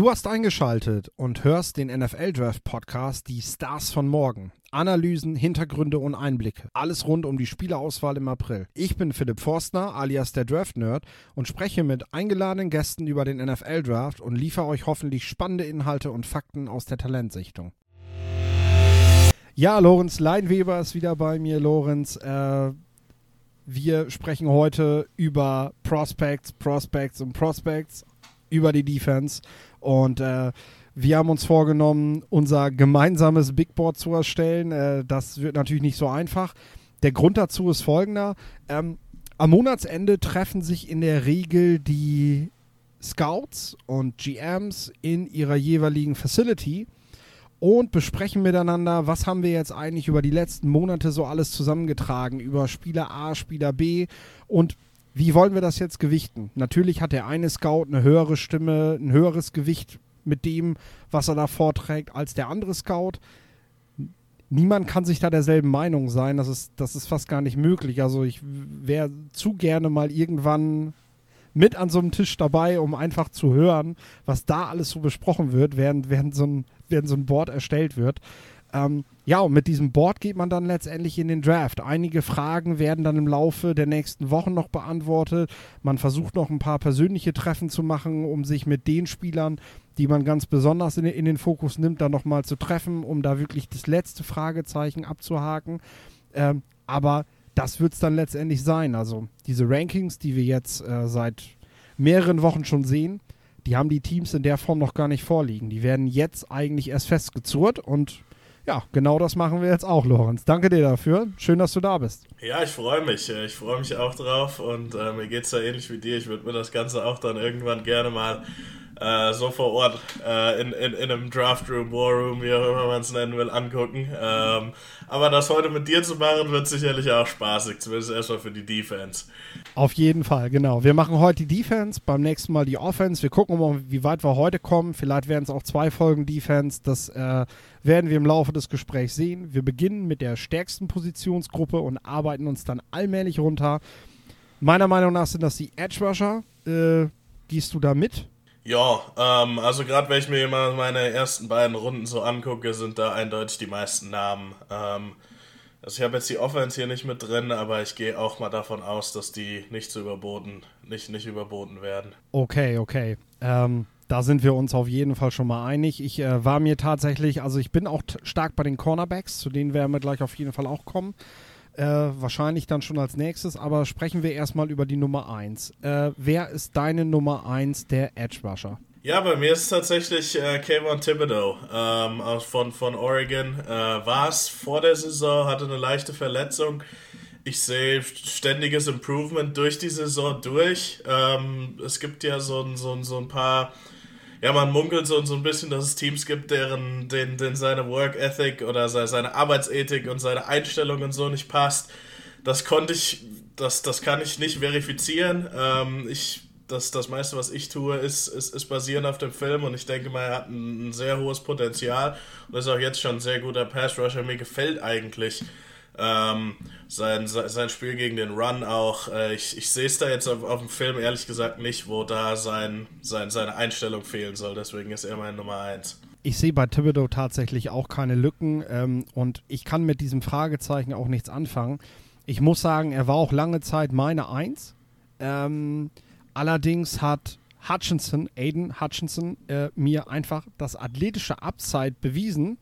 Du hast eingeschaltet und hörst den NFL Draft Podcast Die Stars von morgen. Analysen, Hintergründe und Einblicke. Alles rund um die Spielerauswahl im April. Ich bin Philipp Forstner, alias der Draft Nerd, und spreche mit eingeladenen Gästen über den NFL Draft und liefere euch hoffentlich spannende Inhalte und Fakten aus der Talentsichtung. Ja, Lorenz Leinweber ist wieder bei mir. Lorenz, äh, wir sprechen heute über Prospects, Prospects und Prospects, über die Defense. Und äh, wir haben uns vorgenommen, unser gemeinsames Big Board zu erstellen. Äh, das wird natürlich nicht so einfach. Der Grund dazu ist folgender. Ähm, am Monatsende treffen sich in der Regel die Scouts und GMs in ihrer jeweiligen Facility und besprechen miteinander, was haben wir jetzt eigentlich über die letzten Monate so alles zusammengetragen, über Spieler A, Spieler B und wie wollen wir das jetzt gewichten? Natürlich hat der eine Scout eine höhere Stimme, ein höheres Gewicht mit dem, was er da vorträgt, als der andere Scout. Niemand kann sich da derselben Meinung sein. Das ist, das ist fast gar nicht möglich. Also ich wäre zu gerne mal irgendwann mit an so einem Tisch dabei, um einfach zu hören, was da alles so besprochen wird, während, während, so, ein, während so ein Board erstellt wird. Ähm, ja, und mit diesem Board geht man dann letztendlich in den Draft. Einige Fragen werden dann im Laufe der nächsten Wochen noch beantwortet. Man versucht noch ein paar persönliche Treffen zu machen, um sich mit den Spielern, die man ganz besonders in, in den Fokus nimmt, dann nochmal zu treffen, um da wirklich das letzte Fragezeichen abzuhaken. Ähm, aber das wird es dann letztendlich sein. Also diese Rankings, die wir jetzt äh, seit mehreren Wochen schon sehen, die haben die Teams in der Form noch gar nicht vorliegen. Die werden jetzt eigentlich erst festgezurrt und ja, genau das machen wir jetzt auch, Lorenz. Danke dir dafür. Schön, dass du da bist. Ja, ich freue mich. Ich freue mich auch drauf und äh, mir geht es ja ähnlich wie dir. Ich würde mir das Ganze auch dann irgendwann gerne mal äh, so vor Ort äh, in, in, in einem Draftroom, Warroom, wie auch immer man es nennen will, angucken. Ähm, aber das heute mit dir zu machen, wird sicherlich auch spaßig, zumindest erstmal für die Defense. Auf jeden Fall, genau. Wir machen heute die Defense, beim nächsten Mal die Offense. Wir gucken mal, wie weit wir heute kommen. Vielleicht werden es auch zwei Folgen Defense. Das äh, werden wir im Laufe des Gesprächs sehen. Wir beginnen mit der stärksten Positionsgruppe und arbeiten uns dann allmählich runter. Meiner Meinung nach sind das die Edge Rusher. Äh, gehst du da mit? Ja, ähm, also gerade wenn ich mir immer meine ersten beiden Runden so angucke, sind da eindeutig die meisten Namen. Ähm, also ich habe jetzt die Offense hier nicht mit drin, aber ich gehe auch mal davon aus, dass die nicht zu überboten, nicht, nicht überboten werden. Okay, okay. Ähm, da sind wir uns auf jeden Fall schon mal einig. Ich äh, war mir tatsächlich, also ich bin auch stark bei den Cornerbacks, zu denen werden wir gleich auf jeden Fall auch kommen. Äh, wahrscheinlich dann schon als nächstes, aber sprechen wir erstmal über die Nummer 1. Äh, wer ist deine Nummer 1 der Edge Rusher? Ja, bei mir ist es tatsächlich äh, Kayvon Thibodeau ähm, von, von Oregon. Äh, war es vor der Saison, hatte eine leichte Verletzung. Ich sehe ständiges Improvement durch die Saison durch. Ähm, es gibt ja so, so, so ein paar ja, man munkelt so, so ein bisschen, dass es Teams gibt, deren, denen, denen seine Work Ethic oder seine Arbeitsethik und seine Einstellung und so nicht passt. Das konnte ich, das, das kann ich nicht verifizieren. Ähm, ich, das, das meiste, was ich tue, ist, ist, ist basierend auf dem Film und ich denke mal, er hat ein, ein sehr hohes Potenzial und ist auch jetzt schon ein sehr guter Pass-Rusher. Mir gefällt eigentlich ähm, sein, sein Spiel gegen den Run auch. Äh, ich ich sehe es da jetzt auf, auf, dem Film ehrlich gesagt nicht, wo da sein, sein, seine Einstellung fehlen soll. Deswegen ist er meine Nummer 1. Ich sehe bei Thibodeau tatsächlich auch keine Lücken ähm, und ich kann mit diesem Fragezeichen auch nichts anfangen. Ich muss sagen, er war auch lange Zeit meine Eins. Ähm, allerdings hat Hutchinson, Aiden Hutchinson, äh, mir einfach das athletische Upside bewiesen,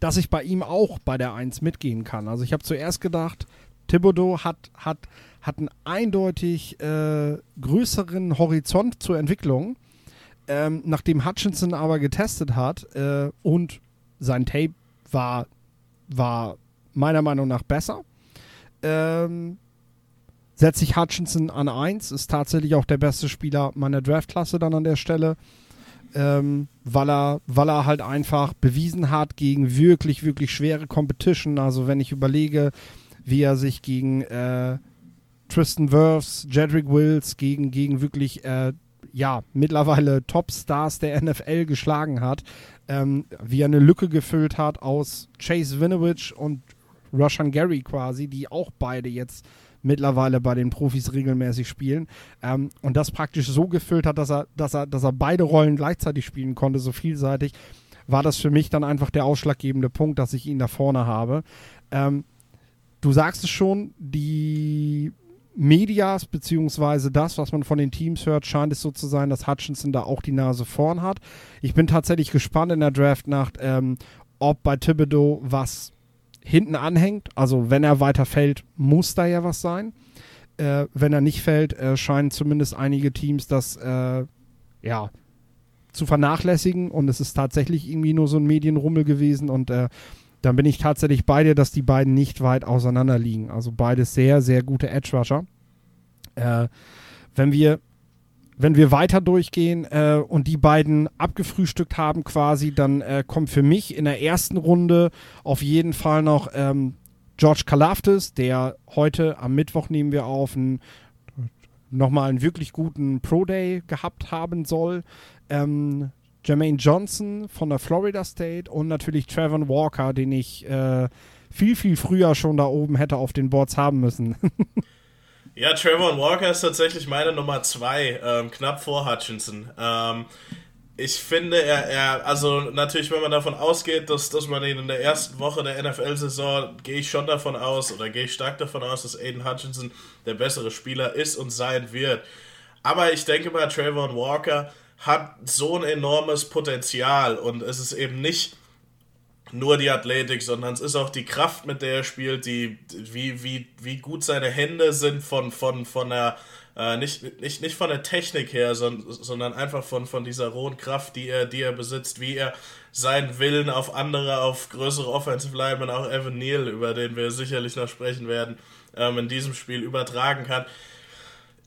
dass ich bei ihm auch bei der 1 mitgehen kann. Also ich habe zuerst gedacht, Thibodeau hat, hat, hat einen eindeutig äh, größeren Horizont zur Entwicklung. Ähm, nachdem Hutchinson aber getestet hat äh, und sein Tape war, war meiner Meinung nach besser, ähm, setze ich Hutchinson an 1, ist tatsächlich auch der beste Spieler meiner Draftklasse dann an der Stelle ähm, weil, er, weil er halt einfach bewiesen hat gegen wirklich, wirklich schwere Competition. Also wenn ich überlege, wie er sich gegen äh, Tristan Wirfs, Jedrick Wills, gegen, gegen wirklich, äh, ja, mittlerweile Topstars der NFL geschlagen hat, ähm, wie er eine Lücke gefüllt hat aus Chase Winovich und Roshan Gary quasi, die auch beide jetzt mittlerweile bei den Profis regelmäßig spielen. Ähm, und das praktisch so gefüllt hat, dass er, dass er, dass er beide Rollen gleichzeitig spielen konnte, so vielseitig, war das für mich dann einfach der ausschlaggebende Punkt, dass ich ihn da vorne habe. Ähm, du sagst es schon, die Medias, beziehungsweise das, was man von den Teams hört, scheint es so zu sein, dass Hutchinson da auch die Nase vorn hat. Ich bin tatsächlich gespannt in der Draftnacht, ähm, ob bei Thibodeau was hinten anhängt. Also wenn er weiter fällt, muss da ja was sein. Äh, wenn er nicht fällt, äh, scheinen zumindest einige Teams das äh, ja zu vernachlässigen und es ist tatsächlich irgendwie nur so ein Medienrummel gewesen und äh, dann bin ich tatsächlich bei dir, dass die beiden nicht weit auseinander liegen. Also beides sehr, sehr gute Edge Rusher. Äh, wenn wir wenn wir weiter durchgehen äh, und die beiden abgefrühstückt haben quasi, dann äh, kommt für mich in der ersten Runde auf jeden Fall noch ähm, George Kalaftis, der heute am Mittwoch nehmen wir auf, einen, nochmal einen wirklich guten Pro Day gehabt haben soll. Ähm, Jermaine Johnson von der Florida State und natürlich Trevor Walker, den ich äh, viel, viel früher schon da oben hätte auf den Boards haben müssen. Ja, Trevor Walker ist tatsächlich meine Nummer zwei, ähm, knapp vor Hutchinson. Ähm, ich finde, er, er, also natürlich, wenn man davon ausgeht, dass, dass man ihn in der ersten Woche der NFL-Saison, gehe ich schon davon aus, oder gehe ich stark davon aus, dass Aiden Hutchinson der bessere Spieler ist und sein wird. Aber ich denke mal, Trayvon Walker hat so ein enormes Potenzial und es ist eben nicht nur die Athletik, sondern es ist auch die Kraft, mit der er spielt, die, wie, wie, wie gut seine Hände sind von, von, von der, äh, nicht, nicht, nicht von der Technik her, sondern, sondern einfach von, von dieser rohen Kraft, die er, die er besitzt, wie er seinen Willen auf andere, auf größere Offensive Linemen, auch Evan Neal, über den wir sicherlich noch sprechen werden, ähm, in diesem Spiel übertragen kann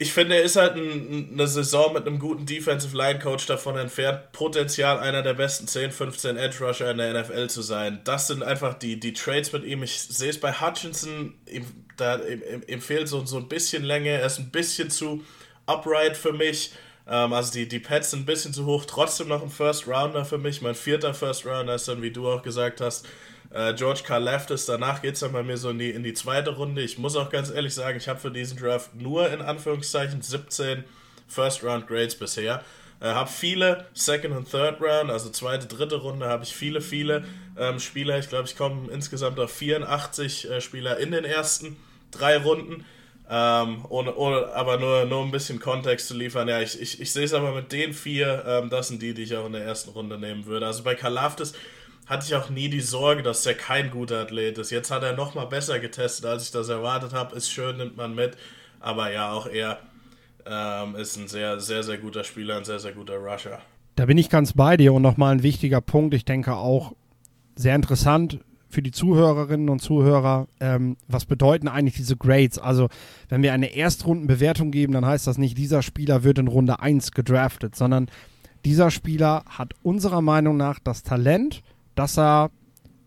ich finde, er ist halt ein, eine Saison mit einem guten Defensive Line Coach davon entfernt, Potenzial einer der besten 10, 15 Edge Rusher in der NFL zu sein. Das sind einfach die, die Trades mit ihm. Ich sehe es bei Hutchinson, ihm, da, ihm, ihm fehlt so, so ein bisschen Länge, er ist ein bisschen zu upright für mich. Ähm, also die, die Pads sind ein bisschen zu hoch, trotzdem noch ein First Rounder für mich. Mein vierter First Rounder ist dann, wie du auch gesagt hast, äh, George Carl Leftis. Danach geht es dann bei mir so in die, in die zweite Runde. Ich muss auch ganz ehrlich sagen, ich habe für diesen Draft nur in Anführungszeichen 17 First Round Grades bisher. Äh, habe viele Second und Third Round, also zweite, dritte Runde, habe ich viele, viele ähm, Spieler. Ich glaube, ich komme insgesamt auf 84 äh, Spieler in den ersten drei Runden. Ähm, ohne, ohne, aber nur, nur ein bisschen Kontext zu liefern. Ja, ich, ich, ich sehe es aber mit den vier, ähm, das sind die, die ich auch in der ersten Runde nehmen würde. Also bei Kalaftis hatte ich auch nie die Sorge, dass er kein guter Athlet ist. Jetzt hat er noch mal besser getestet, als ich das erwartet habe. Ist schön, nimmt man mit. Aber ja, auch er ähm, ist ein sehr, sehr, sehr guter Spieler, ein sehr, sehr guter Rusher. Da bin ich ganz bei dir und nochmal ein wichtiger Punkt. Ich denke auch sehr interessant für die Zuhörerinnen und Zuhörer, ähm, was bedeuten eigentlich diese Grades? Also, wenn wir eine Erstrundenbewertung geben, dann heißt das nicht, dieser Spieler wird in Runde 1 gedraftet, sondern dieser Spieler hat unserer Meinung nach das Talent, dass er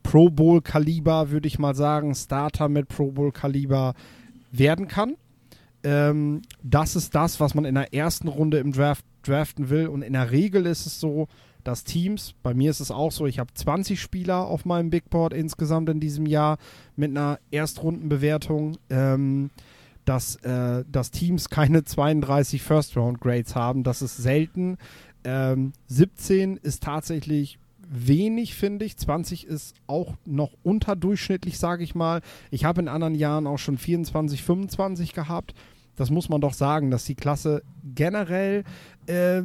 Pro Bowl-Kaliber, würde ich mal sagen, Starter mit Pro Bowl-Kaliber werden kann. Ähm, das ist das, was man in der ersten Runde im Draft draften will. Und in der Regel ist es so, dass Teams, bei mir ist es auch so, ich habe 20 Spieler auf meinem Big Board insgesamt in diesem Jahr mit einer Erstrundenbewertung, ähm, dass, äh, dass Teams keine 32 First-Round-Grades haben. Das ist selten. Ähm, 17 ist tatsächlich wenig, finde ich. 20 ist auch noch unterdurchschnittlich, sage ich mal. Ich habe in anderen Jahren auch schon 24, 25 gehabt. Das muss man doch sagen, dass die Klasse generell äh,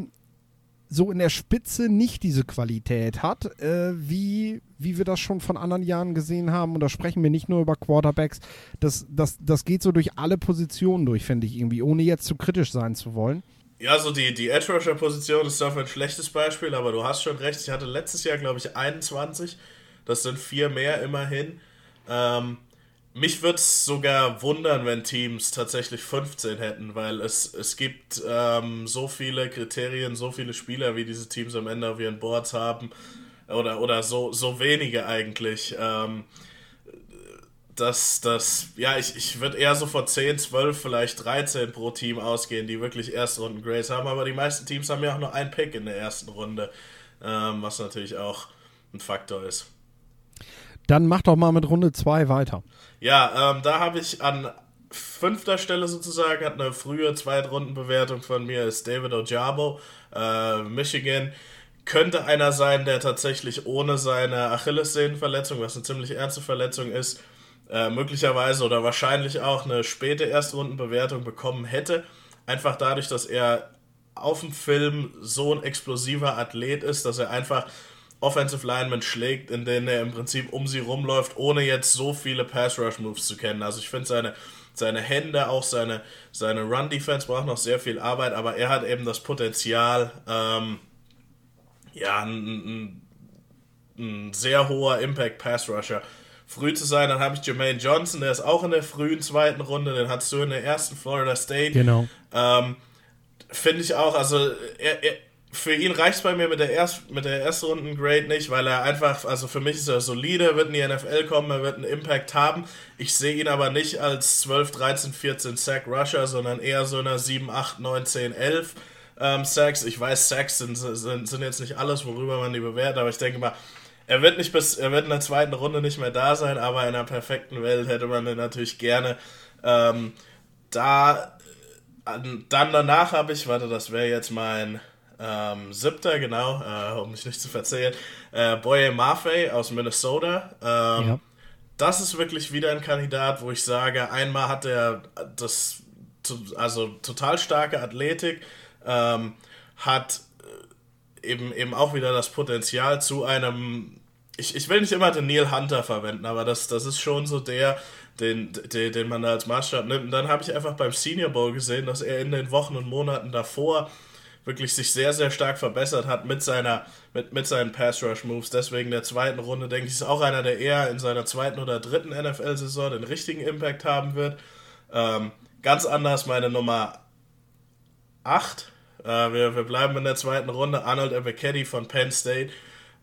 so in der Spitze nicht diese Qualität hat, äh, wie, wie wir das schon von anderen Jahren gesehen haben. Und da sprechen wir nicht nur über Quarterbacks. Das, das, das geht so durch alle Positionen durch, finde ich irgendwie, ohne jetzt zu kritisch sein zu wollen. Ja, so die, die Edge Rusher Position ist dafür ein schlechtes Beispiel, aber du hast schon recht. Ich hatte letztes Jahr, glaube ich, 21. Das sind vier mehr immerhin. Ähm, mich würde es sogar wundern, wenn Teams tatsächlich 15 hätten, weil es, es gibt ähm, so viele Kriterien, so viele Spieler, wie diese Teams am Ende auf ihren Boards haben. Oder, oder so, so wenige eigentlich. Ähm, dass das, ja, ich, ich würde eher so vor 10, 12, vielleicht 13 pro Team ausgehen, die wirklich Erstrunden Grades haben, aber die meisten Teams haben ja auch nur einen Pick in der ersten Runde, ähm, was natürlich auch ein Faktor ist. Dann mach doch mal mit Runde 2 weiter. Ja, ähm, da habe ich an fünfter Stelle sozusagen, hat eine frühe Zweitrundenbewertung von mir, ist David Ojabo, äh, Michigan. Könnte einer sein, der tatsächlich ohne seine Achillessehnenverletzung, was eine ziemlich ernste Verletzung ist, äh, möglicherweise oder wahrscheinlich auch eine späte Erstrundenbewertung bekommen hätte. Einfach dadurch, dass er auf dem Film so ein explosiver Athlet ist, dass er einfach Offensive Linemen schlägt, in denen er im Prinzip um sie rumläuft, ohne jetzt so viele Pass-Rush-Moves zu kennen. Also ich finde seine, seine Hände, auch seine, seine Run-Defense braucht noch sehr viel Arbeit, aber er hat eben das Potenzial, ähm, ja, ein, ein, ein sehr hoher Impact-Pass-Rusher früh zu sein. Dann habe ich Jermaine Johnson, der ist auch in der frühen zweiten Runde, den hattest du in der ersten Florida State. Genau. Ähm, Finde ich auch, also er, er, für ihn reicht es bei mir mit der, Erst, mit der ersten Runden Grade nicht, weil er einfach, also für mich ist er solide, wird in die NFL kommen, er wird einen Impact haben. Ich sehe ihn aber nicht als 12, 13, 14 Sack Rusher, sondern eher so einer 7, 8, 9, 10, 11 ähm, Sacks. Ich weiß, Sacks sind, sind, sind jetzt nicht alles, worüber man die bewertet, aber ich denke mal, er wird nicht bis, er wird in der zweiten Runde nicht mehr da sein, aber in einer perfekten Welt hätte man den natürlich gerne. Ähm, da, dann danach habe ich, warte, das wäre jetzt mein ähm, siebter, genau, äh, um mich nicht zu verzählen, äh, Boye Maffei aus Minnesota. Ähm, ja. Das ist wirklich wieder ein Kandidat, wo ich sage, einmal hat er das, also total starke Athletik, ähm, hat eben, eben auch wieder das Potenzial zu einem, ich, ich will nicht immer den Neil Hunter verwenden, aber das, das ist schon so der, den, den, den man da als Maßstab nimmt. Und dann habe ich einfach beim Senior Bowl gesehen, dass er in den Wochen und Monaten davor wirklich sich sehr, sehr stark verbessert hat mit, seiner, mit, mit seinen Pass-Rush-Moves. Deswegen der zweiten Runde, denke ich, ist auch einer, der eher in seiner zweiten oder dritten NFL-Saison den richtigen Impact haben wird. Ähm, ganz anders meine Nummer 8. Äh, wir, wir bleiben in der zweiten Runde. Arnold Ebekedi von Penn State.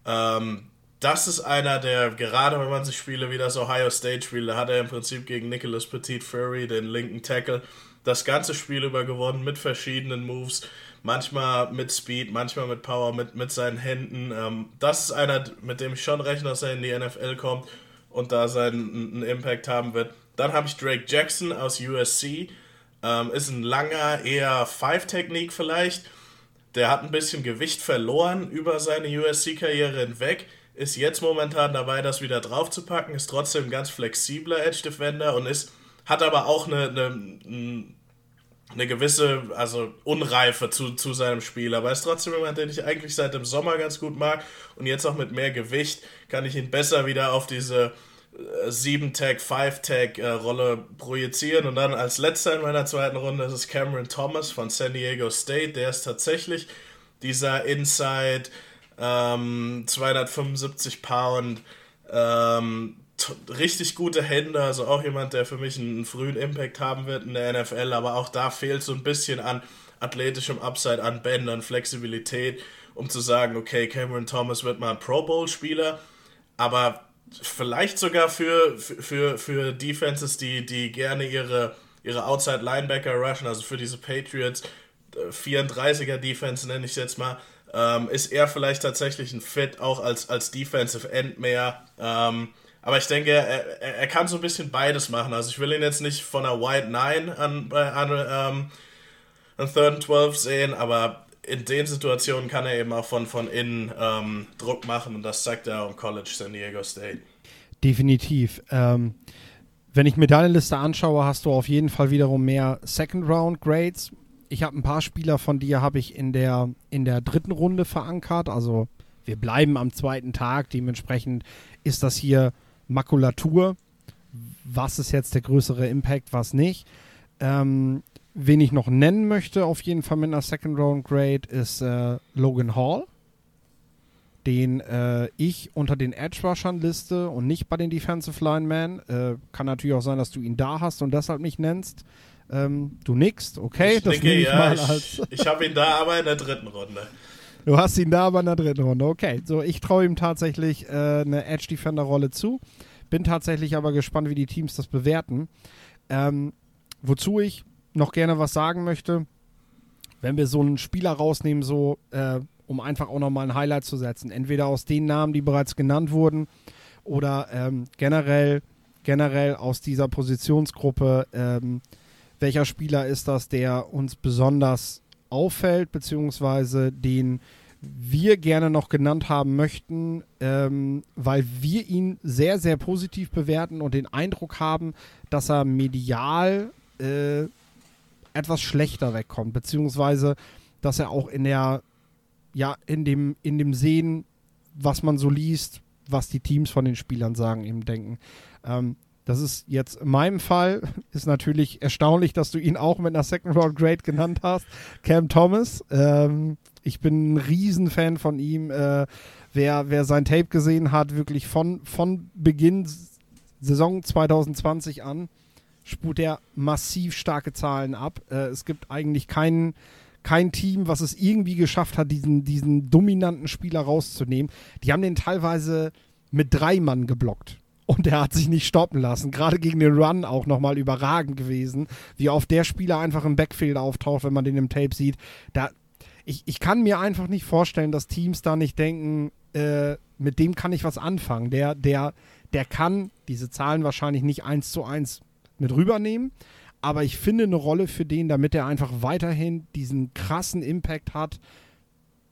Ähm, das ist einer, der gerade wenn man sich Spiele wie das Ohio State spielt, da hat er im Prinzip gegen Nicholas Petit Furry, den linken Tackle, das ganze Spiel über gewonnen mit verschiedenen Moves manchmal mit Speed, manchmal mit Power, mit, mit seinen Händen. Ähm, das ist einer, mit dem ich schon rechne, dass er in die NFL kommt und da seinen einen Impact haben wird. Dann habe ich Drake Jackson aus USC. Ähm, ist ein langer, eher Five-Technik vielleicht. Der hat ein bisschen Gewicht verloren über seine USC-Karriere hinweg. Ist jetzt momentan dabei, das wieder draufzupacken. Ist trotzdem ein ganz flexibler Edge-Defender und ist, hat aber auch eine, eine, eine gewisse, also Unreife zu, zu seinem Spiel. Aber er ist trotzdem jemand, den ich eigentlich seit dem Sommer ganz gut mag. Und jetzt auch mit mehr Gewicht kann ich ihn besser wieder auf diese 7-Tag, äh, 5-Tag-Rolle äh, projizieren. Und dann als letzter in meiner zweiten Runde ist es Cameron Thomas von San Diego State. Der ist tatsächlich dieser Inside ähm, 275 Pound ähm, richtig gute Hände, also auch jemand, der für mich einen frühen Impact haben wird in der NFL, aber auch da fehlt so ein bisschen an athletischem Upside, an Bändern, Flexibilität, um zu sagen, okay, Cameron Thomas wird mal ein Pro Bowl-Spieler, aber vielleicht sogar für, für, für Defenses, die, die gerne ihre, ihre Outside Linebacker rushen, also für diese Patriots, 34er Defense nenne ich es jetzt mal, ähm, ist er vielleicht tatsächlich ein Fit, auch als, als Defensive End mehr. Ähm, aber ich denke, er, er kann so ein bisschen beides machen. Also ich will ihn jetzt nicht von einer White Nine an, an, ähm, an Third and 12 sehen, aber in den Situationen kann er eben auch von, von innen ähm, Druck machen und das zeigt er auch im College San Diego State. Definitiv. Ähm, wenn ich mir deine Liste anschaue, hast du auf jeden Fall wiederum mehr Second Round Grades. Ich habe ein paar Spieler von dir habe ich in der in der dritten Runde verankert. Also wir bleiben am zweiten Tag. Dementsprechend ist das hier Makulatur. Was ist jetzt der größere Impact, was nicht? Ähm, wen ich noch nennen möchte, auf jeden Fall mit einer Second Round Grade, ist äh, Logan Hall, den äh, ich unter den Edge Rushern liste und nicht bei den Defensive Linemen. Äh, kann natürlich auch sein, dass du ihn da hast und deshalb nicht nennst. Ähm, du nickst, okay? Ich das denke, ich ja, mal als. Ich, ich habe ihn da aber in der dritten Runde. Du hast ihn da aber in der dritten Runde. Okay, so ich traue ihm tatsächlich äh, eine Edge Defender Rolle zu. Bin tatsächlich aber gespannt, wie die Teams das bewerten. Ähm, wozu ich noch gerne was sagen möchte, wenn wir so einen Spieler rausnehmen, so äh, um einfach auch nochmal ein Highlight zu setzen, entweder aus den Namen, die bereits genannt wurden, oder ähm, generell generell aus dieser Positionsgruppe, ähm, welcher Spieler ist das, der uns besonders auffällt, beziehungsweise den wir gerne noch genannt haben möchten, ähm, weil wir ihn sehr, sehr positiv bewerten und den Eindruck haben, dass er medial äh, etwas schlechter wegkommt, beziehungsweise dass er auch in der, ja, in dem, in dem Sehen, was man so liest, was die Teams von den Spielern sagen, eben denken. Ähm, das ist jetzt in meinem Fall, ist natürlich erstaunlich, dass du ihn auch mit einer Second Round Grade genannt hast. Cam Thomas. Ähm, ich bin ein Riesenfan von ihm. Äh, wer, wer sein Tape gesehen hat, wirklich von, von Beginn Saison 2020 an, spult er massiv starke Zahlen ab. Äh, es gibt eigentlich keinen kein Team, was es irgendwie geschafft hat, diesen, diesen dominanten Spieler rauszunehmen. Die haben den teilweise mit drei Mann geblockt. Und er hat sich nicht stoppen lassen. Gerade gegen den Run auch nochmal überragend gewesen, wie oft der Spieler einfach im Backfield auftaucht, wenn man den im Tape sieht. Da, ich, ich kann mir einfach nicht vorstellen, dass Teams da nicht denken, äh, mit dem kann ich was anfangen. Der, der, der kann diese Zahlen wahrscheinlich nicht eins zu eins mit rübernehmen, aber ich finde eine Rolle für den, damit er einfach weiterhin diesen krassen Impact hat,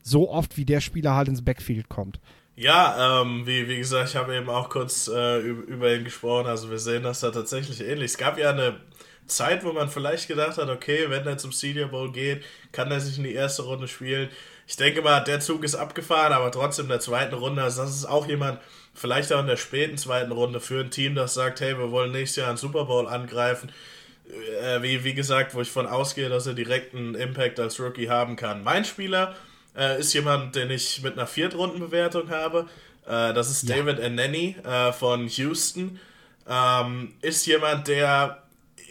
so oft wie der Spieler halt ins Backfield kommt. Ja, ähm, wie, wie gesagt, ich habe eben auch kurz äh, über ihn gesprochen. Also wir sehen das da tatsächlich ähnlich. Es gab ja eine Zeit, wo man vielleicht gedacht hat, okay, wenn er zum Senior Bowl geht, kann er sich in die erste Runde spielen. Ich denke mal, der Zug ist abgefahren, aber trotzdem in der zweiten Runde, also das ist auch jemand, vielleicht auch in der späten zweiten Runde für ein Team, das sagt, hey, wir wollen nächstes Jahr einen Super Bowl angreifen. Äh, wie, wie gesagt, wo ich von ausgehe, dass er direkt einen Impact als Rookie haben kann. Mein Spieler, äh, ist jemand, den ich mit einer Viertrundenbewertung habe. Äh, das ist ja. David Anani äh, von Houston. Ähm, ist jemand, der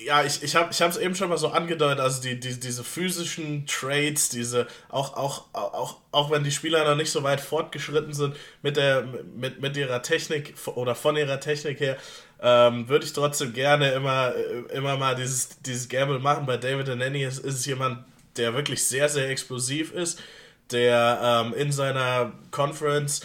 ja, ich, ich habe es eben schon mal so angedeutet, also die, die, diese physischen Trades, diese, auch, auch, auch, auch wenn die Spieler noch nicht so weit fortgeschritten sind mit, der, mit, mit ihrer Technik oder von ihrer Technik her, ähm, würde ich trotzdem gerne immer, immer mal dieses, dieses Gamble machen. Bei David Anani ist, ist es jemand, der wirklich sehr, sehr explosiv ist, der ähm, in seiner Conference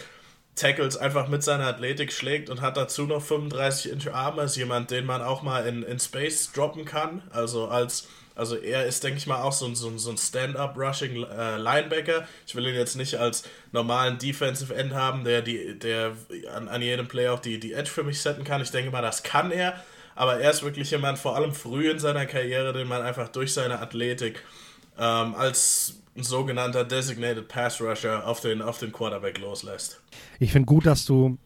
Tackles einfach mit seiner Athletik schlägt und hat dazu noch 35 Inch Arme, ist jemand, den man auch mal in, in Space droppen kann. Also als also er ist, denke ich mal, auch so ein, so ein Stand-up-Rushing äh, Linebacker. Ich will ihn jetzt nicht als normalen Defensive End haben, der, die, der an, an jedem Play auch die, die Edge für mich setzen kann. Ich denke mal, das kann er. Aber er ist wirklich jemand, vor allem früh in seiner Karriere, den man einfach durch seine Athletik ähm, als ein sogenannter Designated Pass Rusher auf den, auf den Quarterback loslässt. Ich finde gut, dass du,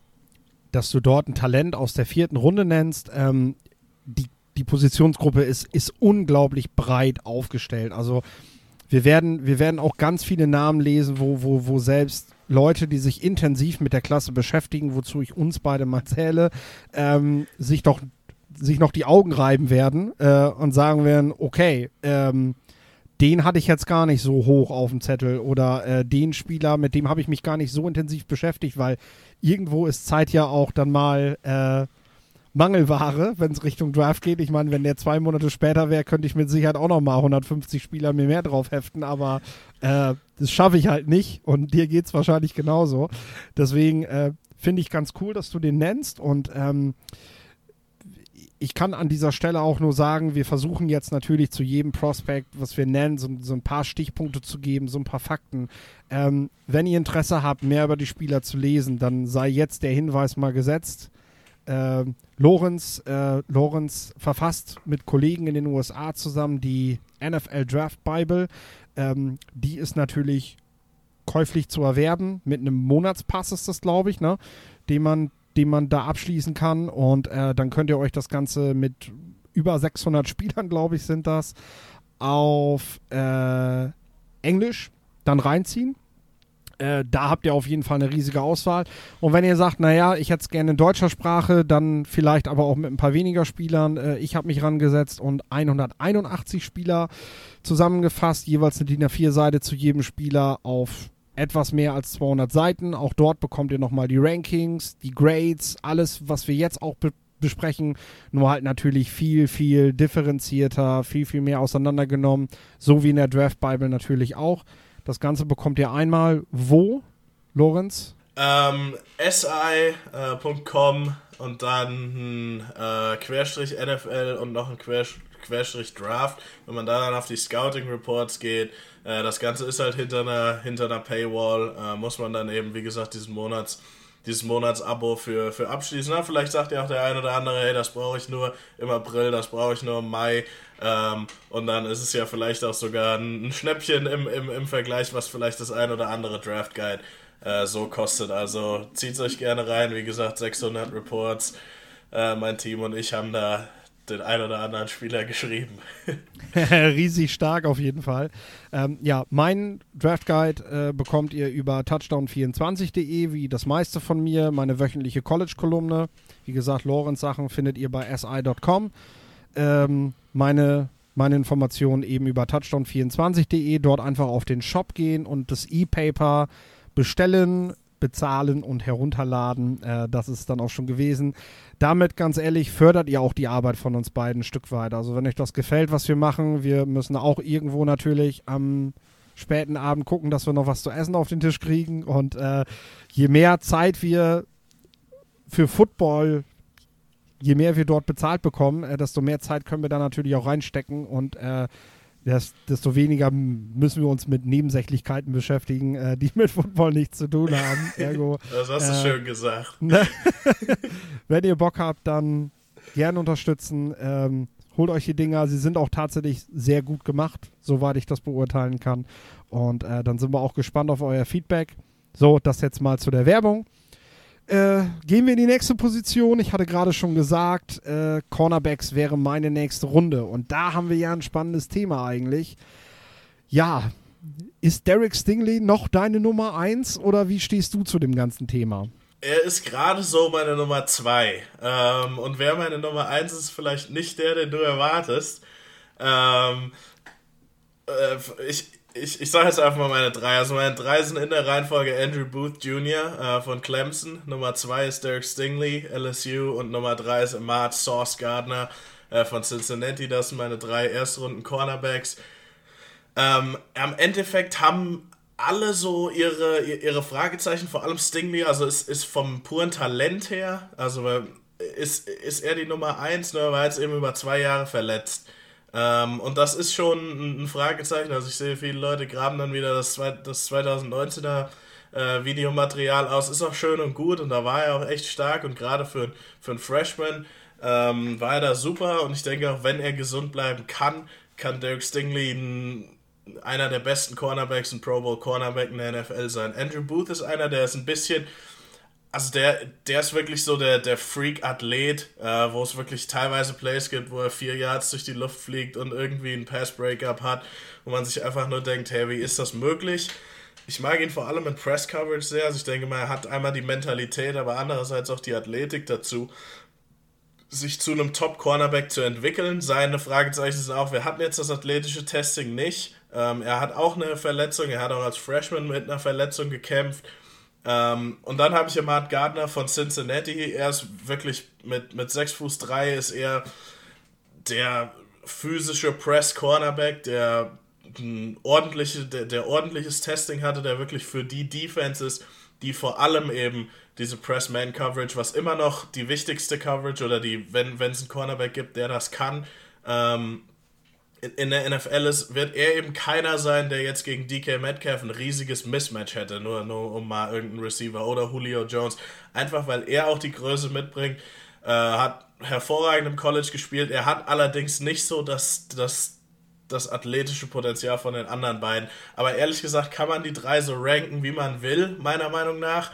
dass du dort ein Talent aus der vierten Runde nennst. Ähm, die, die Positionsgruppe ist, ist unglaublich breit aufgestellt. Also wir werden, wir werden auch ganz viele Namen lesen, wo, wo, wo selbst Leute, die sich intensiv mit der Klasse beschäftigen, wozu ich uns beide mal zähle, ähm, sich doch sich noch die Augen reiben werden äh, und sagen werden, okay, ähm, den hatte ich jetzt gar nicht so hoch auf dem Zettel oder äh, den Spieler, mit dem habe ich mich gar nicht so intensiv beschäftigt, weil irgendwo ist Zeit ja auch dann mal äh, Mangelware, wenn es Richtung Draft geht. Ich meine, wenn der zwei Monate später wäre, könnte ich mit Sicherheit auch noch mal 150 Spieler mir mehr drauf heften, aber äh, das schaffe ich halt nicht und dir geht es wahrscheinlich genauso. Deswegen äh, finde ich ganz cool, dass du den nennst und ähm, ich kann an dieser Stelle auch nur sagen, wir versuchen jetzt natürlich zu jedem Prospect, was wir nennen, so, so ein paar Stichpunkte zu geben, so ein paar Fakten. Ähm, wenn ihr Interesse habt, mehr über die Spieler zu lesen, dann sei jetzt der Hinweis mal gesetzt. Äh, Lorenz, äh, Lorenz verfasst mit Kollegen in den USA zusammen die NFL Draft Bible. Ähm, die ist natürlich käuflich zu erwerben. Mit einem Monatspass ist das, glaube ich, ne? den man den man da abschließen kann. Und äh, dann könnt ihr euch das Ganze mit über 600 Spielern, glaube ich, sind das, auf äh, Englisch dann reinziehen. Äh, da habt ihr auf jeden Fall eine riesige Auswahl. Und wenn ihr sagt, naja, ich hätte es gerne in deutscher Sprache, dann vielleicht aber auch mit ein paar weniger Spielern. Äh, ich habe mich rangesetzt und 181 Spieler zusammengefasst, jeweils eine DIN A4-Seite zu jedem Spieler auf etwas mehr als 200 Seiten. Auch dort bekommt ihr nochmal die Rankings, die Grades, alles, was wir jetzt auch be besprechen, nur halt natürlich viel, viel differenzierter, viel, viel mehr auseinandergenommen, so wie in der Draft Bible natürlich auch. Das Ganze bekommt ihr einmal wo, Lorenz? Ähm, si.com und dann ein äh, Querstrich NFL und noch ein Querstrich Querstrich Draft. Wenn man da dann auf die Scouting Reports geht, äh, das Ganze ist halt hinter einer, hinter einer Paywall, äh, muss man dann eben, wie gesagt, diesen Monats dieses Monatsabo für, für abschließen. Na, vielleicht sagt ja auch der eine oder andere, hey, das brauche ich nur im April, das brauche ich nur im Mai. Ähm, und dann ist es ja vielleicht auch sogar ein, Schnäppchen im, im, im Vergleich, was vielleicht das ein oder andere Draft Guide äh, so kostet. Also zieht euch gerne rein. Wie gesagt, 600 Reports. Äh, mein Team und ich haben da den ein oder anderen Spieler geschrieben. Riesig stark auf jeden Fall. Ähm, ja, mein Draft Guide äh, bekommt ihr über touchdown24.de, wie das meiste von mir, meine wöchentliche College-Kolumne. Wie gesagt, Lorenz-Sachen findet ihr bei si.com. Ähm, meine, meine Informationen eben über touchdown24.de, dort einfach auf den Shop gehen und das E-Paper bestellen bezahlen und herunterladen. Äh, das ist dann auch schon gewesen. Damit, ganz ehrlich, fördert ihr auch die Arbeit von uns beiden ein Stück weit. Also wenn euch das gefällt, was wir machen, wir müssen auch irgendwo natürlich am späten Abend gucken, dass wir noch was zu essen auf den Tisch kriegen. Und äh, je mehr Zeit wir für Football, je mehr wir dort bezahlt bekommen, äh, desto mehr Zeit können wir da natürlich auch reinstecken und äh, desto weniger müssen wir uns mit Nebensächlichkeiten beschäftigen, äh, die mit Football nichts zu tun haben. Ergo, das hast du äh, schön gesagt. Ne? Wenn ihr Bock habt, dann gerne unterstützen. Ähm, holt euch die Dinger. Sie sind auch tatsächlich sehr gut gemacht, soweit ich das beurteilen kann. Und äh, dann sind wir auch gespannt auf euer Feedback. So, das jetzt mal zu der Werbung. Äh, gehen wir in die nächste Position. Ich hatte gerade schon gesagt, äh, Cornerbacks wäre meine nächste Runde. Und da haben wir ja ein spannendes Thema eigentlich. Ja, ist Derek Stingley noch deine Nummer 1 oder wie stehst du zu dem ganzen Thema? Er ist gerade so meine Nummer 2. Ähm, und wer meine Nummer 1 ist, vielleicht nicht der, den du erwartest. Ähm, äh, ich, ich, ich sage jetzt einfach mal meine drei. Also meine drei sind in der Reihenfolge Andrew Booth Jr. Äh, von Clemson. Nummer zwei ist Derek Stingley, LSU. Und Nummer drei ist Ahmad Sauce Gardner äh, von Cincinnati. Das sind meine drei Erstrunden Cornerbacks. Ähm, am Endeffekt haben alle so ihre, ihre Fragezeichen, vor allem Stingley, also ist, ist vom puren Talent her, also ist, ist er die Nummer eins, nur war jetzt eben über zwei Jahre verletzt. Ähm, und das ist schon ein Fragezeichen. Also ich sehe, viele Leute graben dann wieder das, das 2019er äh, Videomaterial aus. Ist auch schön und gut und da war er auch echt stark und gerade für, für einen Freshman ähm, war er da super und ich denke auch, wenn er gesund bleiben kann, kann Derek Stingley ein, einer der besten Cornerbacks, ein Pro Bowl Cornerback in der NFL sein. Andrew Booth ist einer, der ist ein bisschen also der, der ist wirklich so der, der Freak-Athlet, äh, wo es wirklich teilweise Plays gibt, wo er vier Yards durch die Luft fliegt und irgendwie ein Pass-Breakup hat, wo man sich einfach nur denkt, hey, wie ist das möglich? Ich mag ihn vor allem in Press-Coverage sehr, also ich denke mal, er hat einmal die Mentalität, aber andererseits auch die Athletik dazu, sich zu einem Top-Cornerback zu entwickeln. Seine Fragezeichen sind auch, wir hatten jetzt das athletische Testing nicht. Ähm, er hat auch eine Verletzung, er hat auch als Freshman mit einer Verletzung gekämpft ähm, und dann habe ich Matt Gardner von Cincinnati. Er ist wirklich mit, mit 6 Fuß 3 ist er der physische Press-Cornerback, der, ordentliche, der, der ordentliches Testing hatte, der wirklich für die Defenses, die vor allem eben diese Press-Man-Coverage, was immer noch die wichtigste Coverage oder die, wenn es einen Cornerback gibt, der das kann, ähm, in der NFL ist, wird er eben keiner sein, der jetzt gegen DK Metcalf ein riesiges Mismatch hätte, nur, nur um mal irgendeinen Receiver oder Julio Jones. Einfach weil er auch die Größe mitbringt, äh, hat hervorragend im College gespielt. Er hat allerdings nicht so das, das, das athletische Potenzial von den anderen beiden. Aber ehrlich gesagt kann man die drei so ranken, wie man will, meiner Meinung nach.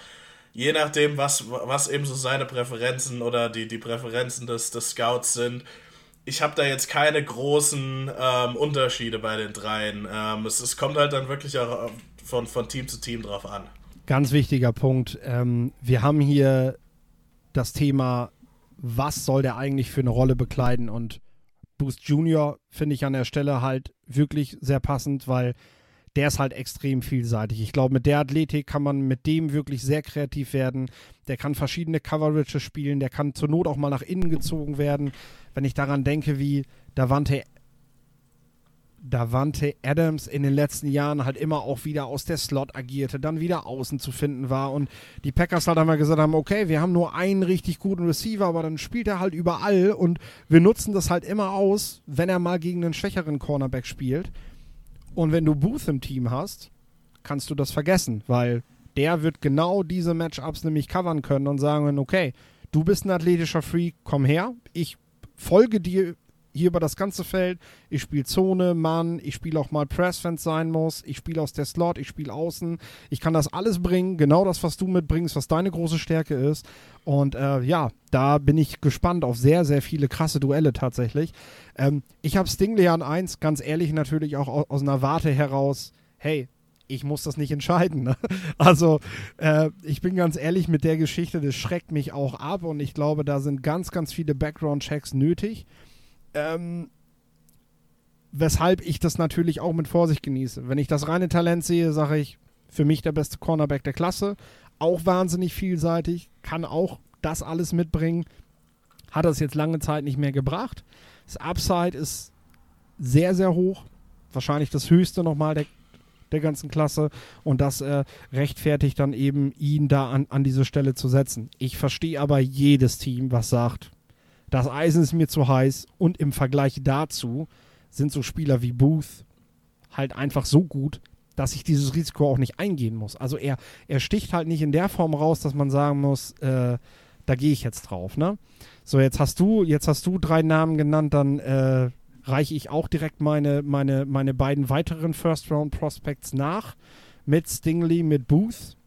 Je nachdem, was, was eben so seine Präferenzen oder die, die Präferenzen des, des Scouts sind ich habe da jetzt keine großen ähm, Unterschiede bei den dreien. Ähm, es, es, kommt halt dann wirklich auch von, von Team zu Team drauf an. Ganz wichtiger Punkt. Ähm, wir haben hier das Thema, was soll der eigentlich für eine Rolle bekleiden? Und Boost Junior finde ich an der Stelle halt wirklich sehr passend, weil der ist halt extrem vielseitig. Ich glaube, mit der Athletik kann man mit dem wirklich sehr kreativ werden. Der kann verschiedene Coverages spielen, der kann zur Not auch mal nach innen gezogen werden wenn ich daran denke, wie Davante Davante Adams in den letzten Jahren halt immer auch wieder aus der Slot agierte, dann wieder außen zu finden war und die Packers halt einmal gesagt haben, okay, wir haben nur einen richtig guten Receiver, aber dann spielt er halt überall und wir nutzen das halt immer aus, wenn er mal gegen einen schwächeren Cornerback spielt. Und wenn du Booth im Team hast, kannst du das vergessen, weil der wird genau diese Matchups nämlich covern können und sagen, okay, du bist ein athletischer Freak, komm her, ich folge dir hier über das ganze Feld. Ich spiele Zone, Mann, ich spiele auch mal Press, wenn es sein muss. Ich spiele aus der Slot, ich spiele außen. Ich kann das alles bringen, genau das, was du mitbringst, was deine große Stärke ist. Und äh, ja, da bin ich gespannt auf sehr, sehr viele krasse Duelle tatsächlich. Ähm, ich habe Stingley an 1, ganz ehrlich natürlich auch aus, aus einer Warte heraus. Hey, ich muss das nicht entscheiden. Ne? Also äh, ich bin ganz ehrlich mit der Geschichte, das schreckt mich auch ab und ich glaube, da sind ganz, ganz viele Background-Checks nötig. Ähm, weshalb ich das natürlich auch mit Vorsicht genieße. Wenn ich das reine Talent sehe, sage ich, für mich der beste Cornerback der Klasse. Auch wahnsinnig vielseitig, kann auch das alles mitbringen. Hat das jetzt lange Zeit nicht mehr gebracht. Das Upside ist sehr, sehr hoch. Wahrscheinlich das höchste nochmal der, der ganzen Klasse. Und das äh, rechtfertigt dann eben, ihn da an, an diese Stelle zu setzen. Ich verstehe aber jedes Team, was sagt, das Eisen ist mir zu heiß und im Vergleich dazu sind so Spieler wie Booth halt einfach so gut, dass ich dieses Risiko auch nicht eingehen muss. Also er, er sticht halt nicht in der Form raus, dass man sagen muss, äh, da gehe ich jetzt drauf, ne? So, jetzt hast du, jetzt hast du drei Namen genannt, dann äh, reiche ich auch direkt meine, meine, meine beiden weiteren First-Round-Prospects nach. Mit Stingley, mit Booth.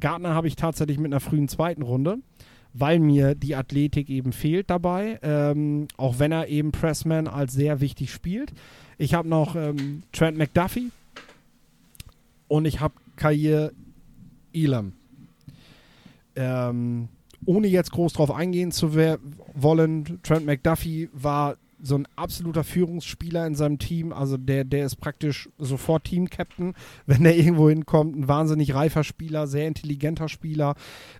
Gardner habe ich tatsächlich mit einer frühen zweiten Runde weil mir die Athletik eben fehlt dabei, ähm, auch wenn er eben Pressman als sehr wichtig spielt. Ich habe noch ähm, Trent McDuffie und ich habe Kair Elam. Ähm, ohne jetzt groß drauf eingehen zu wollen, Trent McDuffie war so ein absoluter Führungsspieler in seinem Team. Also der, der ist praktisch sofort Team-Captain, wenn der irgendwo hinkommt. Ein wahnsinnig reifer Spieler, sehr intelligenter Spieler,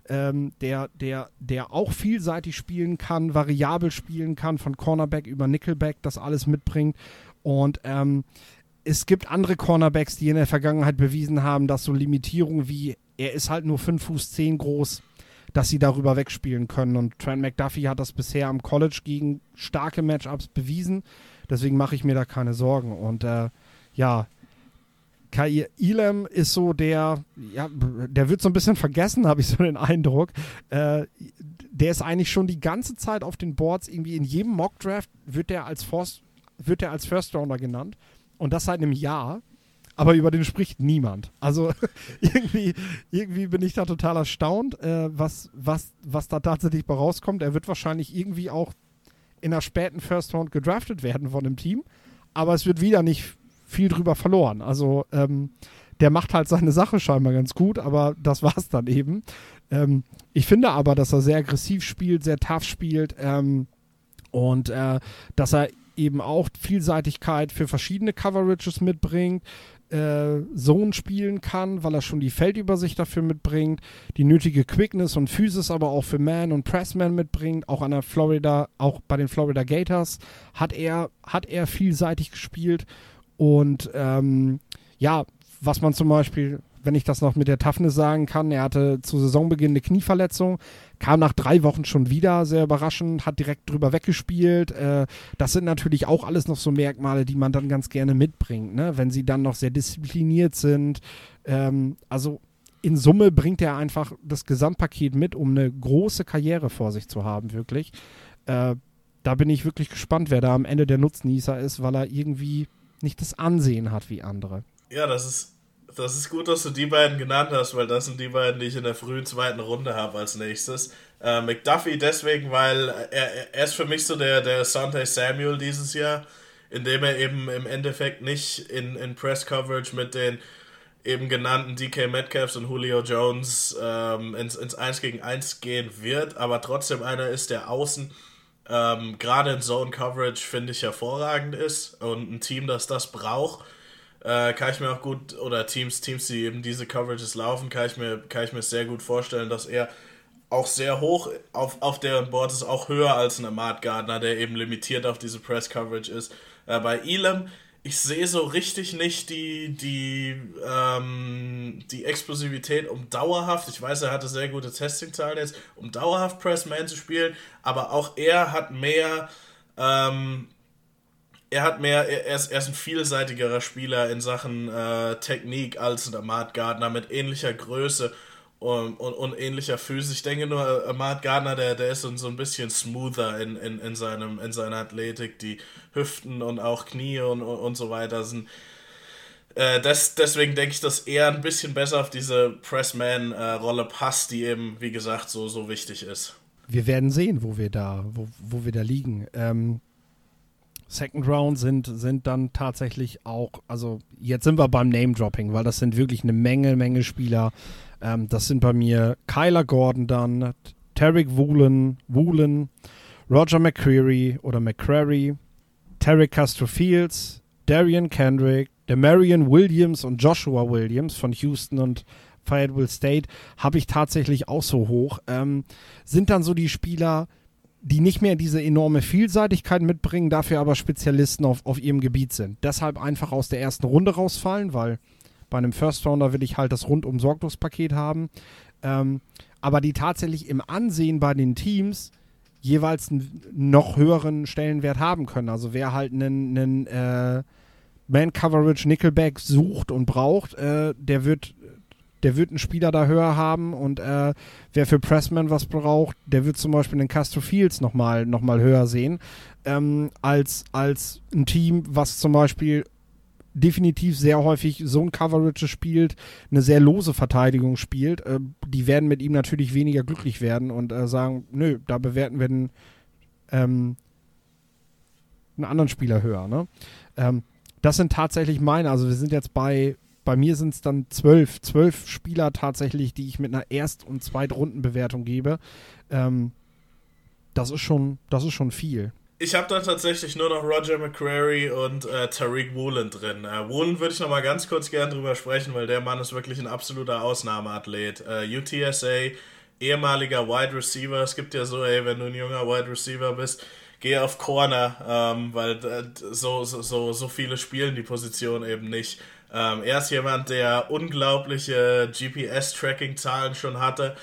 ähm, der, der, der auch vielseitig spielen kann, variabel spielen kann, von Cornerback über Nickelback, das alles mitbringt. Und ähm, es gibt andere Cornerbacks, die in der Vergangenheit bewiesen haben, dass so Limitierungen wie er ist halt nur 5 Fuß 10 groß, dass sie darüber wegspielen können. Und Trent McDuffie hat das bisher am College gegen starke Matchups bewiesen. Deswegen mache ich mir da keine Sorgen. Und äh, ja, Kai Elam ist so der, ja, der wird so ein bisschen vergessen, habe ich so den Eindruck. Äh, der ist eigentlich schon die ganze Zeit auf den Boards, irgendwie in jedem Mock-Draft wird der als wird der als First Rounder genannt. Und das seit einem Jahr aber über den spricht niemand. Also irgendwie, irgendwie bin ich da total erstaunt, äh, was, was, was da tatsächlich bei rauskommt. Er wird wahrscheinlich irgendwie auch in der späten First Round gedraftet werden von dem Team, aber es wird wieder nicht viel drüber verloren. Also ähm, der macht halt seine Sache scheinbar ganz gut, aber das war's dann eben. Ähm, ich finde aber, dass er sehr aggressiv spielt, sehr tough spielt ähm, und äh, dass er eben auch Vielseitigkeit für verschiedene Coverages mitbringt, äh, Zone spielen kann, weil er schon die Feldübersicht dafür mitbringt, die nötige Quickness und Physis aber auch für Man und Pressman mitbringt. Auch an der Florida, auch bei den Florida Gators hat er, hat er vielseitig gespielt. Und ähm, ja, was man zum Beispiel wenn ich das noch mit der Toughness sagen kann. Er hatte zu Saisonbeginn eine Knieverletzung, kam nach drei Wochen schon wieder, sehr überraschend, hat direkt drüber weggespielt. Äh, das sind natürlich auch alles noch so Merkmale, die man dann ganz gerne mitbringt, ne? wenn sie dann noch sehr diszipliniert sind. Ähm, also in Summe bringt er einfach das Gesamtpaket mit, um eine große Karriere vor sich zu haben, wirklich. Äh, da bin ich wirklich gespannt, wer da am Ende der Nutznießer ist, weil er irgendwie nicht das Ansehen hat wie andere. Ja, das ist das ist gut, dass du die beiden genannt hast, weil das sind die beiden, die ich in der frühen zweiten Runde habe als nächstes. Äh, McDuffie deswegen, weil er, er ist für mich so der, der Sante Samuel dieses Jahr, indem er eben im Endeffekt nicht in, in Press Coverage mit den eben genannten DK Metcalfs und Julio Jones ähm, ins, ins 1 gegen 1 gehen wird, aber trotzdem einer ist, der außen ähm, gerade in Zone Coverage finde ich hervorragend ist und ein Team, das das braucht äh, kann ich mir auch gut, oder Teams, Teams, die eben diese Coverages laufen, kann ich mir, kann ich mir sehr gut vorstellen, dass er auch sehr hoch auf, auf deren Board ist, auch höher als ein Ahmad Gardner, der eben limitiert auf diese Press Coverage ist. Äh, bei Elam ich sehe so richtig nicht die, die, ähm, die Explosivität, um dauerhaft, ich weiß, er hatte sehr gute Testing-Zahlen jetzt, um dauerhaft Pressman zu spielen, aber auch er hat mehr, ähm, er hat mehr, er ist, er ist ein vielseitigerer Spieler in Sachen äh, Technik als Matt Gardner mit ähnlicher Größe und, und, und ähnlicher Physis. Ich denke nur, äh, Matt Gardner, der, der ist so ein bisschen smoother in, in, in, seinem, in seiner Athletik. Die Hüften und auch Knie und, und, so weiter sind. Äh, das, deswegen denke ich, dass er ein bisschen besser auf diese Pressman-Rolle passt, die eben, wie gesagt, so, so wichtig ist. Wir werden sehen, wo wir da, wo, wo wir da liegen. Ähm, Second Round sind, sind dann tatsächlich auch, also jetzt sind wir beim Name-Dropping, weil das sind wirklich eine Menge, Menge Spieler. Ähm, das sind bei mir Kyler Gordon dann, Tarek Woolen, Woolen, Roger McCreary oder McCrary, Tarek Castro Fields, Darian Kendrick, der Marion Williams und Joshua Williams von Houston und Fayetteville State habe ich tatsächlich auch so hoch. Ähm, sind dann so die Spieler, die nicht mehr diese enorme Vielseitigkeit mitbringen, dafür aber Spezialisten auf, auf ihrem Gebiet sind. Deshalb einfach aus der ersten Runde rausfallen, weil bei einem First Rounder will ich halt das rundum sorglos Paket haben. Ähm, aber die tatsächlich im Ansehen bei den Teams jeweils einen noch höheren Stellenwert haben können. Also wer halt einen, einen äh, Man-Coverage Nickelback sucht und braucht, äh, der wird der wird einen Spieler da höher haben und äh, wer für Pressman was braucht, der wird zum Beispiel den Castro Fields nochmal noch mal höher sehen, ähm, als, als ein Team, was zum Beispiel definitiv sehr häufig so ein Coverage spielt, eine sehr lose Verteidigung spielt. Äh, die werden mit ihm natürlich weniger glücklich werden und äh, sagen, nö, da bewerten wir den, ähm, einen anderen Spieler höher. Ne? Ähm, das sind tatsächlich meine, also wir sind jetzt bei bei mir sind es dann zwölf, zwölf Spieler tatsächlich, die ich mit einer Erst- und Zweitrundenbewertung gebe. Ähm, das ist schon, das ist schon viel. Ich habe da tatsächlich nur noch Roger McCrary und äh, Tariq Woolen drin. Äh, Woolen würde ich noch mal ganz kurz gern drüber sprechen, weil der Mann ist wirklich ein absoluter Ausnahmeathlet. Äh, UTSA, ehemaliger Wide Receiver. Es gibt ja so, ey, wenn du ein junger Wide Receiver bist, geh auf Corner, ähm, weil äh, so, so, so viele spielen die Position eben nicht. Ähm, er ist jemand, der unglaubliche GPS-Tracking-Zahlen schon hatte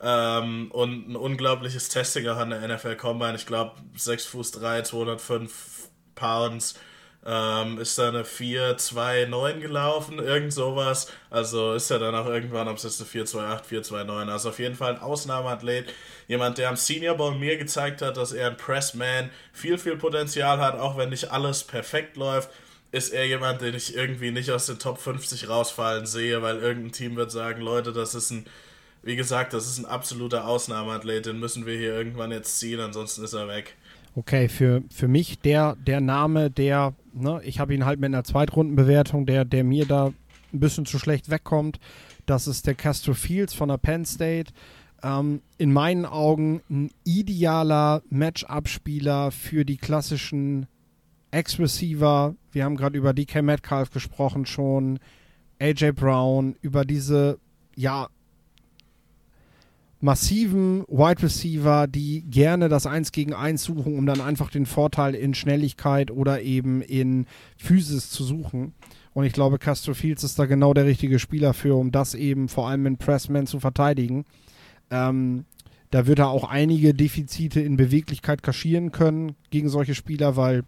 ähm, und ein unglaubliches Testing auch an der NFL Combine. Ich glaube, 6 Fuß 3, 205 Pounds. Ähm, ist da eine 4-2-9 gelaufen, irgend sowas. Also ist er dann auch irgendwann, ob es jetzt eine 4-2-8, 4-2-9. Also auf jeden Fall ein Ausnahmeathlet. Jemand, der am Senior Bowl mir gezeigt hat, dass er ein Pressman viel, viel Potenzial hat, auch wenn nicht alles perfekt läuft ist er jemand, den ich irgendwie nicht aus den Top 50 rausfallen sehe, weil irgendein Team wird sagen, Leute, das ist ein, wie gesagt, das ist ein absoluter Ausnahmeathlet, den müssen wir hier irgendwann jetzt ziehen, ansonsten ist er weg. Okay, für, für mich der, der Name, der, ne, ich habe ihn halt mit einer Zweitrundenbewertung, der, der mir da ein bisschen zu schlecht wegkommt, das ist der Castro Fields von der Penn State. Ähm, in meinen Augen ein idealer Matchup-Spieler für die klassischen Ex-Receiver, wir haben gerade über DK Metcalf gesprochen schon, AJ Brown, über diese, ja, massiven Wide Receiver, die gerne das 1 gegen 1 suchen, um dann einfach den Vorteil in Schnelligkeit oder eben in Physis zu suchen. Und ich glaube, Castro Fields ist da genau der richtige Spieler für, um das eben vor allem in Pressman zu verteidigen. Ähm, da wird er auch einige Defizite in Beweglichkeit kaschieren können gegen solche Spieler, weil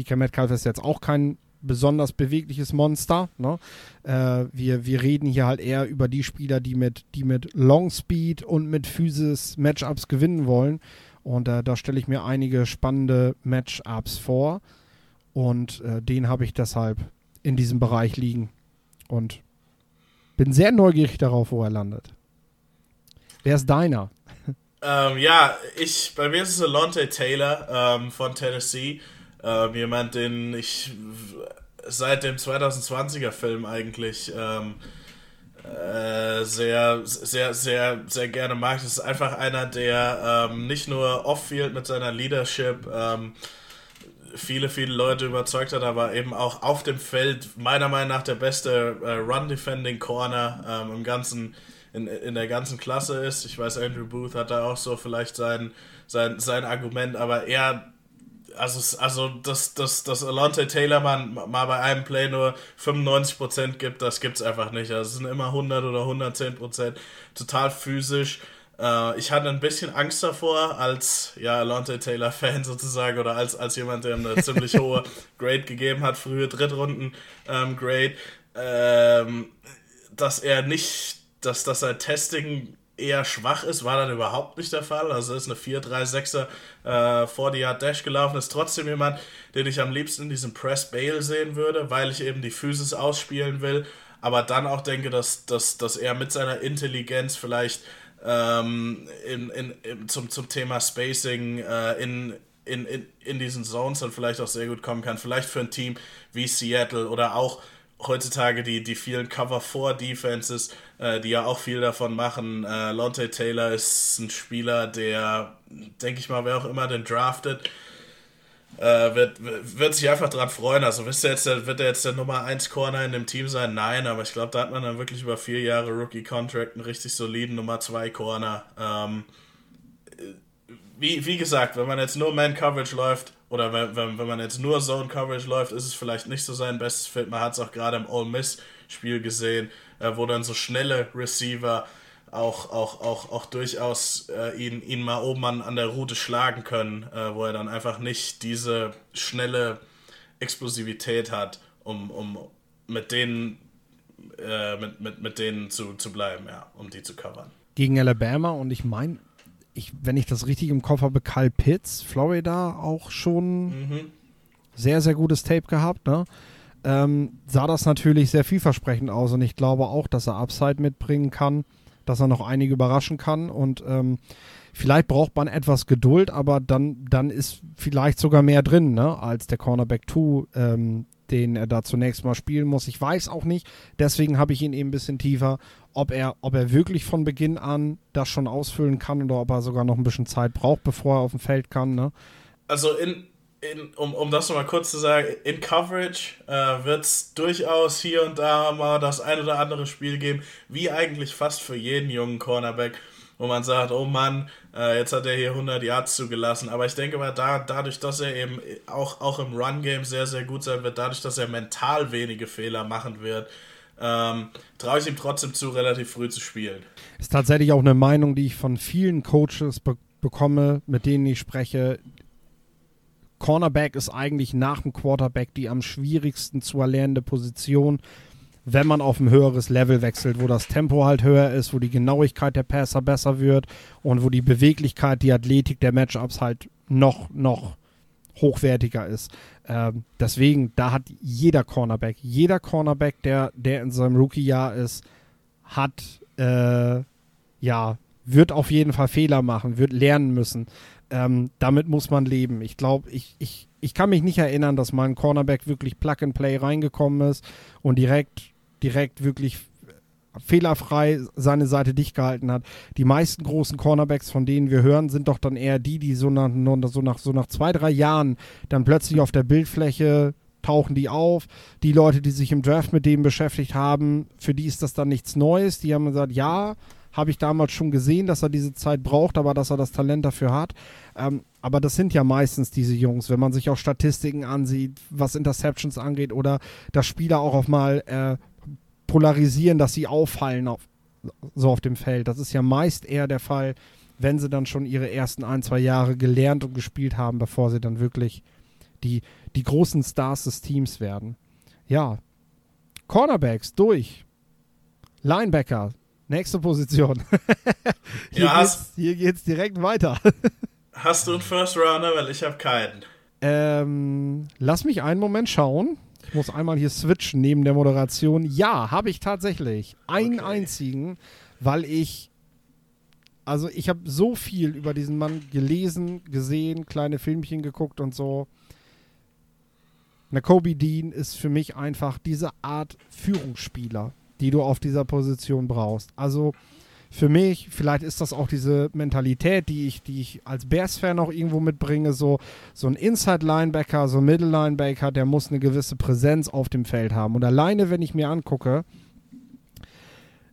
DK Metcalf ist jetzt auch kein besonders bewegliches Monster. Ne? Äh, wir, wir reden hier halt eher über die Spieler, die mit, die mit Long Speed und mit Physis Matchups gewinnen wollen. Und äh, da stelle ich mir einige spannende Matchups vor. Und äh, den habe ich deshalb in diesem Bereich liegen. Und bin sehr neugierig darauf, wo er landet. Wer ist deiner? Ähm, ja, ich, bei mir ist es Alonte Taylor ähm, von Tennessee. Ähm, jemand, den ich seit dem 2020er Film eigentlich ähm, äh, sehr, sehr, sehr, sehr gerne mag. Das ist einfach einer, der ähm, nicht nur off-field mit seiner Leadership ähm, viele, viele Leute überzeugt hat, aber eben auch auf dem Feld meiner Meinung nach der beste äh, Run-Defending-Corner ähm, im ganzen, in, in der ganzen Klasse ist. Ich weiß, Andrew Booth hat da auch so vielleicht sein, sein, sein Argument, aber er also, also dass, dass, dass Alonte Taylor mal, mal bei einem Play nur 95% gibt, das gibt es einfach nicht. Also es sind immer 100 oder 110%. Total physisch. Äh, ich hatte ein bisschen Angst davor, als ja, Alonte Taylor-Fan sozusagen oder als, als jemand, der eine ziemlich hohe Grade gegeben hat, frühe Drittrunden-Grade, ähm, ähm, dass er nicht, dass, dass sein Testing eher schwach ist, war dann überhaupt nicht der Fall. Also ist eine 4-3-6er äh, 40-Yard-Dash gelaufen, ist trotzdem jemand, den ich am liebsten in diesem Press-Bail sehen würde, weil ich eben die Physis ausspielen will, aber dann auch denke, dass, dass, dass er mit seiner Intelligenz vielleicht ähm, in, in, in, zum, zum Thema Spacing äh, in, in, in, in diesen Zones dann vielleicht auch sehr gut kommen kann. Vielleicht für ein Team wie Seattle oder auch heutzutage die, die vielen Cover-4-Defenses, äh, die ja auch viel davon machen. Äh, Lonte Taylor ist ein Spieler, der, denke ich mal, wer auch immer den draftet, äh, wird, wird sich einfach dran freuen. Also wisst ihr jetzt, wird er jetzt der Nummer 1 Corner in dem Team sein? Nein, aber ich glaube, da hat man dann wirklich über vier Jahre Rookie-Contract einen richtig soliden Nummer 2 Corner. Ähm, wie, wie gesagt, wenn man jetzt nur Man-Coverage läuft, oder wenn, wenn, wenn man jetzt nur Zone Coverage läuft, ist es vielleicht nicht so sein bestes Fit. Man hat es auch gerade im Ole Miss Spiel gesehen, äh, wo dann so schnelle Receiver auch, auch, auch, auch durchaus äh, ihn, ihn mal oben an, an der Route schlagen können, äh, wo er dann einfach nicht diese schnelle Explosivität hat, um, um mit denen, äh, mit, mit, mit denen zu, zu bleiben, ja, um die zu covern. Gegen Alabama und ich meine, ich, wenn ich das richtig im Kopf habe, Kyle Pitts, Florida, auch schon mhm. sehr, sehr gutes Tape gehabt. Ne? Ähm, sah das natürlich sehr vielversprechend aus und ich glaube auch, dass er Upside mitbringen kann, dass er noch einige überraschen kann und ähm, vielleicht braucht man etwas Geduld, aber dann, dann ist vielleicht sogar mehr drin, ne, als der Cornerback 2, ähm, den er da zunächst mal spielen muss. Ich weiß auch nicht, deswegen habe ich ihn eben ein bisschen tiefer, ob er, ob er wirklich von Beginn an das schon ausfüllen kann oder ob er sogar noch ein bisschen Zeit braucht, bevor er auf dem Feld kann. Ne? Also in, in, um, um das nochmal kurz zu sagen, in Coverage äh, wird es durchaus hier und da mal das ein oder andere Spiel geben, wie eigentlich fast für jeden jungen Cornerback, wo man sagt, oh Mann, äh, jetzt hat er hier 100 Yards zugelassen. Aber ich denke mal, da, dadurch, dass er eben auch, auch im Run-Game sehr, sehr gut sein wird, dadurch, dass er mental wenige Fehler machen wird, ähm, traue ich ihm trotzdem zu, relativ früh zu spielen. Ist tatsächlich auch eine Meinung, die ich von vielen Coaches be bekomme, mit denen ich spreche. Cornerback ist eigentlich nach dem Quarterback die am schwierigsten zu erlernende Position, wenn man auf ein höheres Level wechselt, wo das Tempo halt höher ist, wo die Genauigkeit der Passer besser wird und wo die Beweglichkeit, die Athletik der Matchups halt noch, noch hochwertiger ist. Ähm, deswegen, da hat jeder Cornerback, jeder Cornerback, der, der in seinem Rookie-Jahr ist, hat, äh, ja, wird auf jeden Fall Fehler machen, wird lernen müssen. Ähm, damit muss man leben. Ich glaube, ich, ich, ich kann mich nicht erinnern, dass mal ein Cornerback wirklich Plug and Play reingekommen ist und direkt, direkt wirklich fehlerfrei seine Seite dicht gehalten hat. Die meisten großen Cornerbacks, von denen wir hören, sind doch dann eher die, die so nach, so nach, so nach zwei, drei Jahren dann plötzlich auf der Bildfläche tauchen die auf. Die Leute, die sich im Draft mit dem beschäftigt haben, für die ist das dann nichts Neues. Die haben gesagt, ja, habe ich damals schon gesehen, dass er diese Zeit braucht, aber dass er das Talent dafür hat. Ähm, aber das sind ja meistens diese Jungs, wenn man sich auch Statistiken ansieht, was Interceptions angeht oder dass Spieler auch auf mal äh, polarisieren, dass sie auffallen auf, so auf dem Feld. Das ist ja meist eher der Fall, wenn sie dann schon ihre ersten ein, zwei Jahre gelernt und gespielt haben, bevor sie dann wirklich die, die großen Stars des Teams werden. Ja, Cornerbacks durch. Linebacker, nächste Position. hier, ja, geht's, hier geht's direkt weiter. hast du einen First Rounder? Weil ich habe keinen. Ähm, lass mich einen Moment schauen. Ich muss einmal hier switchen neben der Moderation. Ja, habe ich tatsächlich. Einen okay. einzigen, weil ich. Also, ich habe so viel über diesen Mann gelesen, gesehen, kleine Filmchen geguckt und so. Kobe Dean ist für mich einfach diese Art Führungsspieler, die du auf dieser Position brauchst. Also, für mich, vielleicht ist das auch diese Mentalität, die ich, die ich als Bears-Fan auch irgendwo mitbringe, so, so ein Inside-Linebacker, so ein Middle-Linebacker, der muss eine gewisse Präsenz auf dem Feld haben. Und alleine, wenn ich mir angucke,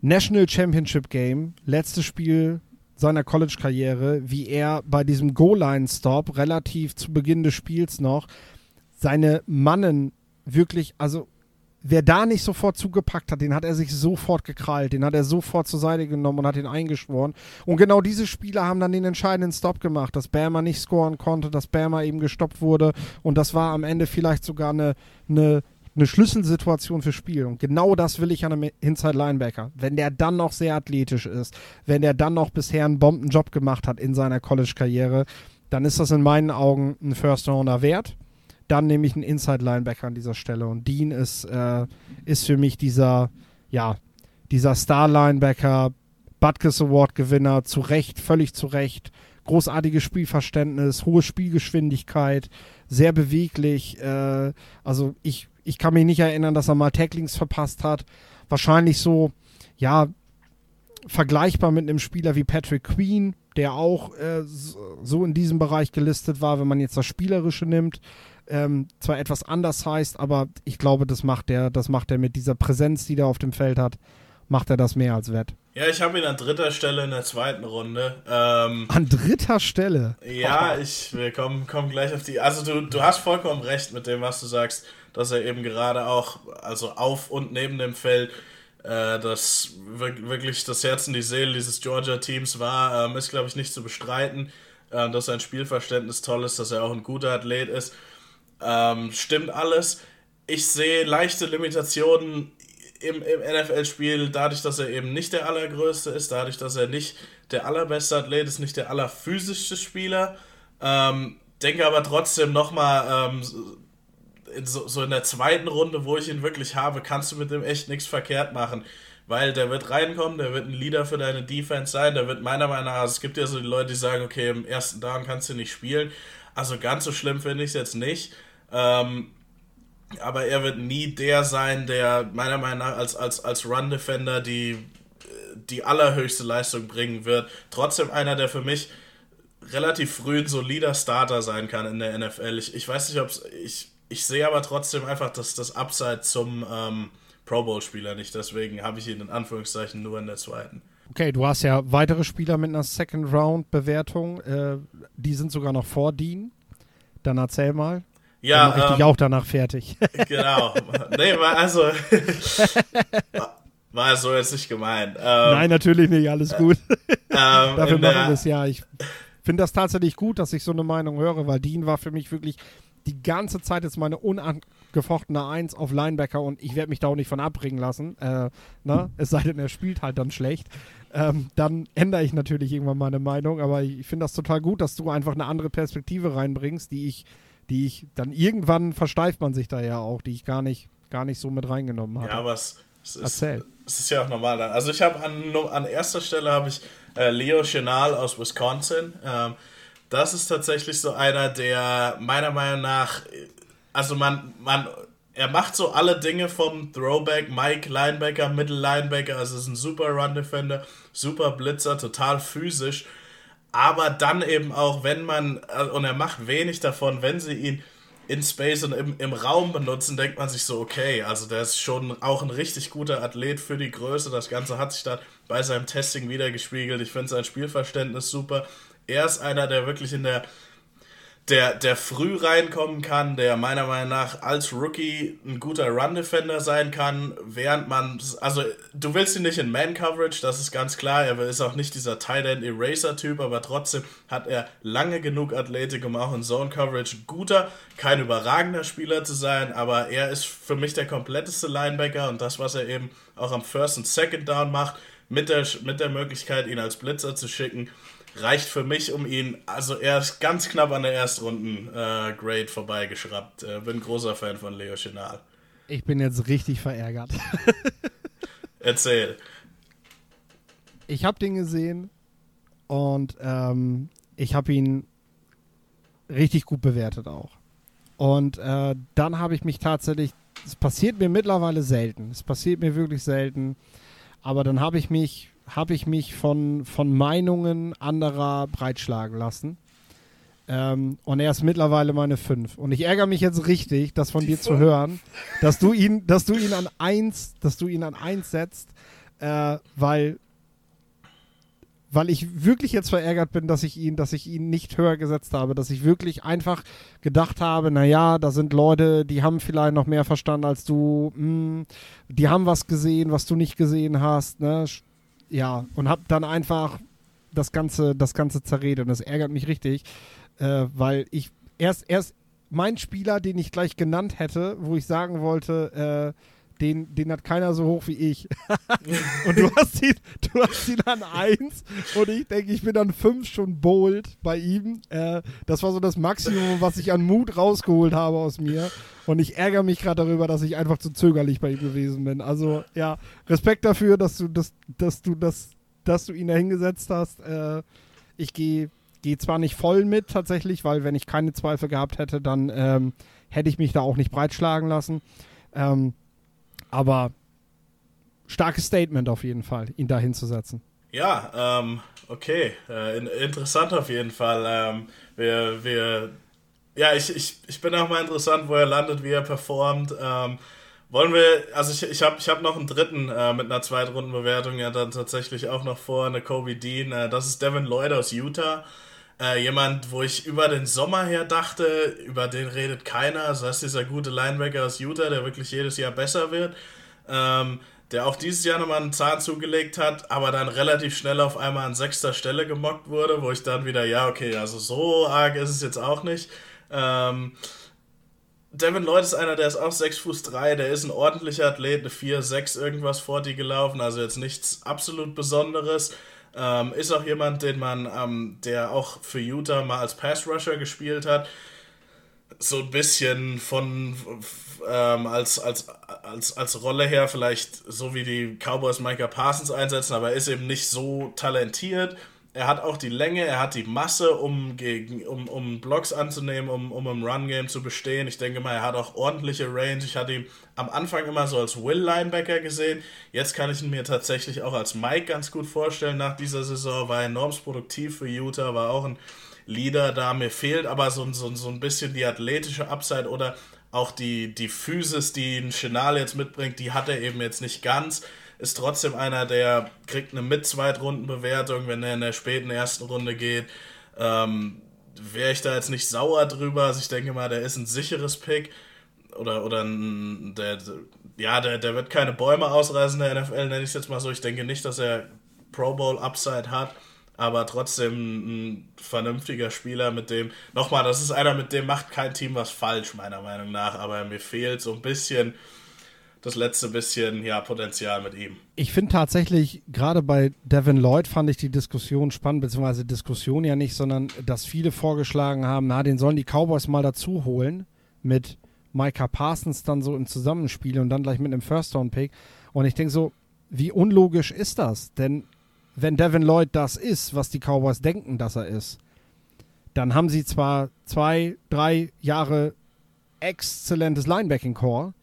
National Championship Game, letztes Spiel seiner College-Karriere, wie er bei diesem Goal-Line-Stop relativ zu Beginn des Spiels noch seine Mannen wirklich, also wer da nicht sofort zugepackt hat, den hat er sich sofort gekrallt, den hat er sofort zur Seite genommen und hat ihn eingeschworen. Und genau diese Spieler haben dann den entscheidenden Stop gemacht, dass Bama nicht scoren konnte, dass Bama eben gestoppt wurde und das war am Ende vielleicht sogar eine, eine eine Schlüsselsituation fürs Spiel. Und genau das will ich an einem Inside Linebacker. Wenn der dann noch sehr athletisch ist, wenn der dann noch bisher einen Bombenjob gemacht hat in seiner College-Karriere, dann ist das in meinen Augen ein First Rounder wert. Dann nehme ich einen Inside Linebacker an dieser Stelle. Und Dean ist, äh, ist für mich dieser, ja, dieser Star Linebacker, Butkus Award Gewinner, zu Recht, völlig zu Recht. Großartiges Spielverständnis, hohe Spielgeschwindigkeit, sehr beweglich. Äh, also ich ich kann mich nicht erinnern, dass er mal Tacklings verpasst hat. Wahrscheinlich so, ja, vergleichbar mit einem Spieler wie Patrick Queen, der auch äh, so in diesem Bereich gelistet war, wenn man jetzt das Spielerische nimmt. Ähm, zwar etwas anders heißt, aber ich glaube, das macht er, das macht er mit dieser Präsenz, die er auf dem Feld hat, macht er das mehr als wett. Ja, ich habe ihn an dritter Stelle in der zweiten Runde. Ähm, an dritter Stelle? Ja, oh. ich, wir kommen, kommen gleich auf die. Also du, du hast vollkommen recht mit dem, was du sagst dass er eben gerade auch, also auf und neben dem Feld, äh, das wirklich das Herz und die Seele dieses Georgia-Teams war, ähm, ist, glaube ich, nicht zu bestreiten, äh, dass sein Spielverständnis toll ist, dass er auch ein guter Athlet ist. Ähm, stimmt alles. Ich sehe leichte Limitationen im, im NFL-Spiel, dadurch, dass er eben nicht der allergrößte ist, dadurch, dass er nicht der allerbeste Athlet ist, nicht der allerphysischste Spieler. Ähm, denke aber trotzdem nochmal, ähm, so, so in der zweiten Runde, wo ich ihn wirklich habe, kannst du mit dem echt nichts verkehrt machen. Weil der wird reinkommen, der wird ein Leader für deine Defense sein, der wird meiner Meinung nach, also es gibt ja so die Leute, die sagen, okay, im ersten Down kannst du nicht spielen. Also ganz so schlimm finde ich es jetzt nicht. Ähm, aber er wird nie der sein, der meiner Meinung nach als, als, als Run-Defender die, die allerhöchste Leistung bringen wird. Trotzdem einer, der für mich relativ früh ein solider Starter sein kann in der NFL. Ich, ich weiß nicht, ob es. Ich ich sehe aber trotzdem einfach das, das Upside zum ähm, Pro Bowl-Spieler nicht. Deswegen habe ich ihn in Anführungszeichen nur in der zweiten. Okay, du hast ja weitere Spieler mit einer Second Round-Bewertung. Äh, die sind sogar noch vor Dean. Dann erzähl mal. Ja, Dann mache ich ähm, auch danach fertig. Genau. nee, war also. war so jetzt nicht gemeint. Ähm, Nein, natürlich nicht, alles gut. Ähm, Dafür machen wir es ja. Ich finde das tatsächlich gut, dass ich so eine Meinung höre, weil Dean war für mich wirklich die ganze Zeit jetzt meine unangefochtene Eins auf Linebacker und ich werde mich da auch nicht von abbringen lassen. Äh, ne? Es sei denn, er spielt halt dann schlecht. Ähm, dann ändere ich natürlich irgendwann meine Meinung, aber ich finde das total gut, dass du einfach eine andere Perspektive reinbringst, die ich, die ich, dann irgendwann versteift man sich da ja auch, die ich gar nicht, gar nicht so mit reingenommen habe. Ja, aber es, es ist, es ist ja auch normal. Also ich habe an, an erster Stelle habe ich äh, Leo Chenal aus Wisconsin. Ähm, das ist tatsächlich so einer, der meiner Meinung nach, also man, man, er macht so alle Dinge vom Throwback, Mike Linebacker, Middle Linebacker, also ist ein super Run Defender, super Blitzer, total physisch, aber dann eben auch, wenn man, und er macht wenig davon, wenn sie ihn in Space und im, im Raum benutzen, denkt man sich so, okay, also der ist schon auch ein richtig guter Athlet für die Größe. Das Ganze hat sich da bei seinem Testing wieder gespiegelt. Ich finde sein Spielverständnis super er ist einer, der wirklich in der der, der früh reinkommen kann, der meiner Meinung nach als Rookie ein guter Run-Defender sein kann, während man, also du willst ihn nicht in Man-Coverage, das ist ganz klar, er ist auch nicht dieser Tight-End-Eraser-Typ, aber trotzdem hat er lange genug Athletik, um auch in Zone-Coverage guter, kein überragender Spieler zu sein, aber er ist für mich der kompletteste Linebacker und das, was er eben auch am First und Second Down macht, mit der, mit der Möglichkeit, ihn als Blitzer zu schicken, reicht für mich, um ihn, also er ist ganz knapp an der Erstrunden-Grade äh, vorbeigeschraubt. Äh, bin großer Fan von Leo Chenal. Ich bin jetzt richtig verärgert. Erzähl. Ich habe den gesehen und ähm, ich habe ihn richtig gut bewertet auch. Und äh, dann habe ich mich tatsächlich, es passiert mir mittlerweile selten, es passiert mir wirklich selten, aber dann habe ich mich habe ich mich von, von Meinungen anderer breitschlagen lassen. Ähm, und er ist mittlerweile meine 5. Und ich ärgere mich jetzt richtig, das von Die dir zu hören, dass du ihn, dass du ihn an 1, dass du ihn an 1 setzt, äh, weil weil ich wirklich jetzt verärgert bin, dass ich ihn, dass ich ihn nicht höher gesetzt habe, dass ich wirklich einfach gedacht habe, naja, da sind Leute, die haben vielleicht noch mehr verstanden als du, mh, hm, die haben was gesehen, was du nicht gesehen hast, ne? Ja, und hab dann einfach das Ganze, das Ganze zerredet. Und das ärgert mich richtig, äh, weil ich erst, erst mein Spieler, den ich gleich genannt hätte, wo ich sagen wollte, äh, den, den hat keiner so hoch wie ich. und du hast ihn, du hast ihn an 1 und ich denke, ich bin an 5 schon bold bei ihm. Äh, das war so das Maximum, was ich an Mut rausgeholt habe aus mir. Und ich ärgere mich gerade darüber, dass ich einfach zu zögerlich bei ihm gewesen bin. Also ja, Respekt dafür, dass du das, dass du das, dass du ihn da hingesetzt hast. Äh, ich gehe gehe zwar nicht voll mit tatsächlich, weil wenn ich keine Zweifel gehabt hätte, dann ähm, hätte ich mich da auch nicht breitschlagen lassen. Ähm, aber starkes Statement auf jeden Fall, ihn da hinzusetzen. Ja, ähm, okay. Äh, interessant auf jeden Fall. Ähm, wir, wir, ja, ich, ich, ich bin auch mal interessant, wo er landet, wie er performt. Ähm, wollen wir, also ich, ich habe ich hab noch einen dritten äh, mit einer Zweitrundenbewertung ja dann tatsächlich auch noch vor, eine Kobe Dean. Äh, das ist Devin Lloyd aus Utah. Äh, jemand, wo ich über den Sommer her dachte, über den redet keiner. Also das ist dieser gute Linebacker aus Utah, der wirklich jedes Jahr besser wird. Ähm, der auch dieses Jahr nochmal einen Zahn zugelegt hat, aber dann relativ schnell auf einmal an sechster Stelle gemockt wurde, wo ich dann wieder, ja, okay, also so arg ist es jetzt auch nicht. Ähm, Devin Lloyd ist einer, der ist auch 6 Fuß 3, der ist ein ordentlicher Athlet, eine 4, 6 irgendwas vor die gelaufen, also jetzt nichts absolut Besonderes. Ähm, ist auch jemand, den man, ähm, der auch für Utah mal als Pass Rusher gespielt hat. So ein bisschen von ähm, als, als, als, als Rolle her vielleicht so wie die Cowboys Micah Parsons einsetzen, aber er ist eben nicht so talentiert. Er hat auch die Länge, er hat die Masse, um, gegen, um, um Blocks anzunehmen, um, um im Run-Game zu bestehen. Ich denke mal, er hat auch ordentliche Range. Ich hatte ihn am Anfang immer so als Will-Linebacker gesehen. Jetzt kann ich ihn mir tatsächlich auch als Mike ganz gut vorstellen. Nach dieser Saison war enorm produktiv für Utah, war auch ein Leader da. Mir fehlt aber so, so, so ein bisschen die athletische Upside oder auch die, die Physis, die ein Chenal jetzt mitbringt, die hat er eben jetzt nicht ganz ist trotzdem einer, der kriegt eine Mit-Zweitrundenbewertung, wenn er in der späten ersten Runde geht. Ähm, Wäre ich da jetzt nicht sauer drüber. Also ich denke mal, der ist ein sicheres Pick. Oder, oder der, ja, der, der wird keine Bäume ausreißen der NFL, nenne ich es jetzt mal so. Ich denke nicht, dass er Pro Bowl Upside hat, aber trotzdem ein vernünftiger Spieler, mit dem, nochmal, das ist einer, mit dem macht kein Team was falsch, meiner Meinung nach, aber mir fehlt so ein bisschen das letzte bisschen ja, Potenzial mit ihm. Ich finde tatsächlich, gerade bei Devin Lloyd fand ich die Diskussion spannend, beziehungsweise Diskussion ja nicht, sondern dass viele vorgeschlagen haben, na, den sollen die Cowboys mal dazu holen mit Micah Parsons dann so im Zusammenspiel und dann gleich mit einem First-Round-Pick. Und ich denke so, wie unlogisch ist das? Denn wenn Devin Lloyd das ist, was die Cowboys denken, dass er ist, dann haben sie zwar zwei, drei Jahre exzellentes Linebacking-Core,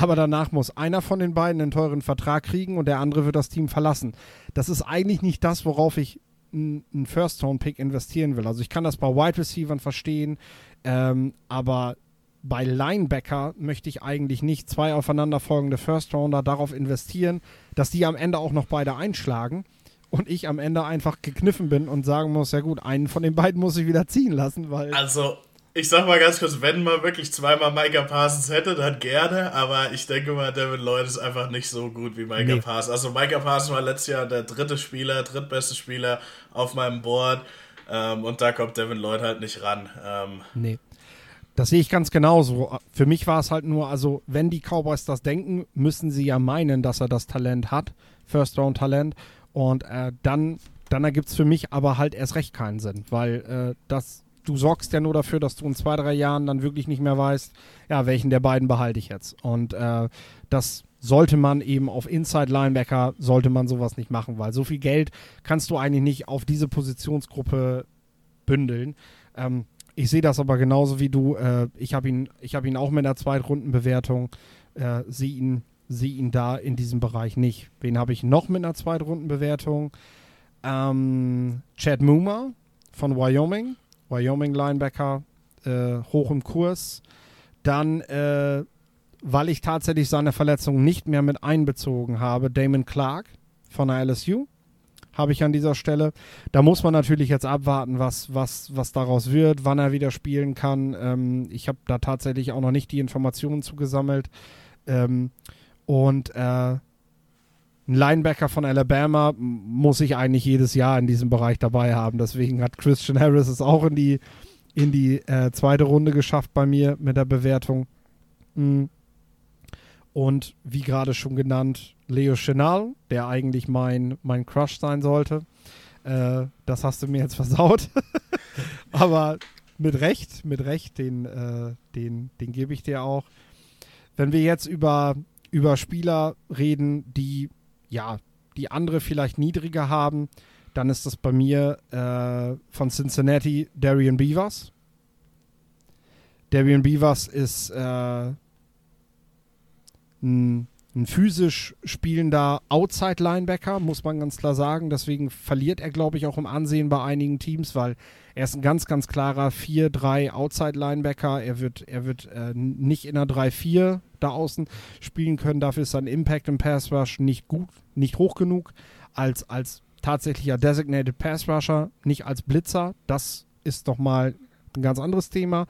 aber danach muss einer von den beiden einen teuren Vertrag kriegen und der andere wird das Team verlassen. Das ist eigentlich nicht das, worauf ich einen First-Round-Pick investieren will. Also ich kann das bei Wide Receivers verstehen, ähm, aber bei Linebacker möchte ich eigentlich nicht zwei aufeinanderfolgende First-Rounder darauf investieren, dass die am Ende auch noch beide einschlagen und ich am Ende einfach gekniffen bin und sagen muss, ja gut, einen von den beiden muss ich wieder ziehen lassen, weil... Also ich sag mal ganz kurz, wenn man wirklich zweimal Micah Parsons hätte, dann gerne, aber ich denke mal, Devin Lloyd ist einfach nicht so gut wie Micah nee. Parsons. Also Micah Parsons war letztes Jahr der dritte Spieler, drittbeste Spieler auf meinem Board ähm, und da kommt Devin Lloyd halt nicht ran. Ähm, nee. Das sehe ich ganz genauso. Für mich war es halt nur, also wenn die Cowboys das denken, müssen sie ja meinen, dass er das Talent hat, First-Round-Talent und äh, dann, dann ergibt es für mich aber halt erst recht keinen Sinn, weil äh, das du sorgst ja nur dafür, dass du in zwei, drei Jahren dann wirklich nicht mehr weißt, ja, welchen der beiden behalte ich jetzt. Und äh, das sollte man eben auf Inside Linebacker, sollte man sowas nicht machen, weil so viel Geld kannst du eigentlich nicht auf diese Positionsgruppe bündeln. Ähm, ich sehe das aber genauso wie du. Äh, ich habe ihn, hab ihn auch mit einer Zweitrundenbewertung, äh, sehe ihn, seh ihn da in diesem Bereich nicht. Wen habe ich noch mit einer Zweitrundenbewertung? Ähm, Chad Moomer von Wyoming Wyoming Linebacker, äh, hoch im Kurs. Dann, äh, weil ich tatsächlich seine Verletzung nicht mehr mit einbezogen habe, Damon Clark von der LSU. habe ich an dieser Stelle. Da muss man natürlich jetzt abwarten, was, was, was daraus wird, wann er wieder spielen kann. Ähm, ich habe da tatsächlich auch noch nicht die Informationen zugesammelt. Ähm, und äh, ein Linebacker von Alabama muss ich eigentlich jedes Jahr in diesem Bereich dabei haben. Deswegen hat Christian Harris es auch in die, in die äh, zweite Runde geschafft bei mir mit der Bewertung. Mhm. Und wie gerade schon genannt, Leo Chenal, der eigentlich mein, mein Crush sein sollte. Äh, das hast du mir jetzt versaut. Aber mit Recht, mit Recht, den, äh, den, den gebe ich dir auch. Wenn wir jetzt über, über Spieler reden, die ja, die andere vielleicht niedriger haben, dann ist das bei mir äh, von Cincinnati Darian Beavers. Darian Beavers ist äh, ein, ein, physisch spielender Outside-Linebacker, muss man ganz klar sagen. Deswegen verliert er, glaube ich, auch im Ansehen bei einigen Teams, weil er ist ein ganz, ganz klarer 4-3 Outside-Linebacker. Er wird, er wird äh, nicht in einer 3-4 da außen spielen können. Dafür ist sein Impact im Pass Rush nicht gut, nicht hoch genug als, als tatsächlicher Designated Pass Rusher, nicht als Blitzer. Das ist doch mal ein ganz anderes Thema.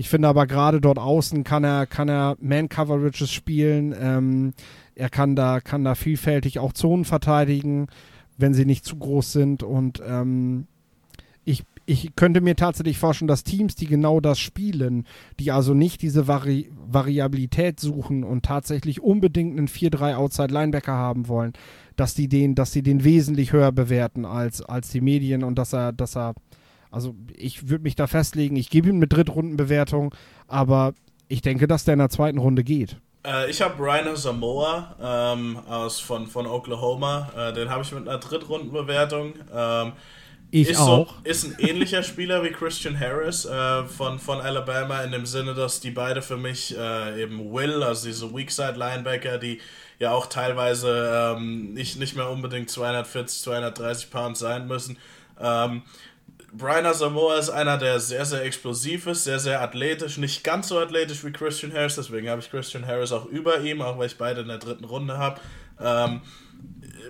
Ich finde aber gerade dort außen kann er, kann er Man-Coverages spielen. Ähm, er kann da, kann da vielfältig auch Zonen verteidigen, wenn sie nicht zu groß sind. Und ähm, ich, ich könnte mir tatsächlich vorstellen, dass Teams, die genau das spielen, die also nicht diese Vari Variabilität suchen und tatsächlich unbedingt einen 4-3 Outside Linebacker haben wollen, dass die den, sie den wesentlich höher bewerten als, als die Medien und dass er, dass er also ich würde mich da festlegen, ich gebe ihm eine Drittrundenbewertung, aber ich denke, dass der in der zweiten Runde geht. Äh, ich habe Rhino Samoa ähm, aus, von, von Oklahoma, äh, den habe ich mit einer Drittrundenbewertung. Ähm, ich ist auch. So, ist ein ähnlicher Spieler wie Christian Harris äh, von, von Alabama in dem Sinne, dass die beide für mich äh, eben Will, also diese Weakside Linebacker, die ja auch teilweise ähm, nicht, nicht mehr unbedingt 240, 230 Pounds sein müssen, ähm, Brian Asamoah ist einer, der sehr, sehr explosiv ist, sehr, sehr athletisch, nicht ganz so athletisch wie Christian Harris, deswegen habe ich Christian Harris auch über ihm, auch weil ich beide in der dritten Runde habe. Ähm,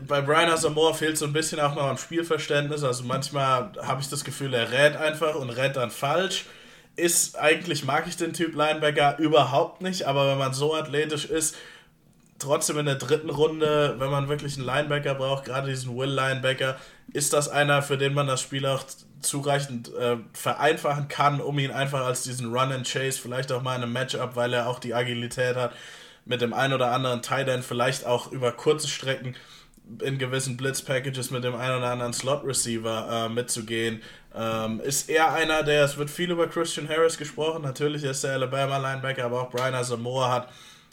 bei Brian Asamoah fehlt so ein bisschen auch noch am Spielverständnis, also manchmal habe ich das Gefühl, er rät einfach und rät dann falsch. Ist eigentlich, mag ich den Typ Linebacker überhaupt nicht, aber wenn man so athletisch ist, trotzdem in der dritten Runde, wenn man wirklich einen Linebacker braucht, gerade diesen Will-Linebacker, ist das einer, für den man das Spiel auch zureichend äh, vereinfachen kann, um ihn einfach als diesen Run and Chase, vielleicht auch mal in einem Matchup, weil er auch die Agilität hat, mit dem ein oder anderen Tight End vielleicht auch über kurze Strecken in gewissen Blitz-Packages mit dem einen oder anderen Slot-Receiver äh, mitzugehen. Ähm, ist er einer, der, es wird viel über Christian Harris gesprochen, natürlich ist der Alabama-Linebacker, aber auch Brian Asamoah hat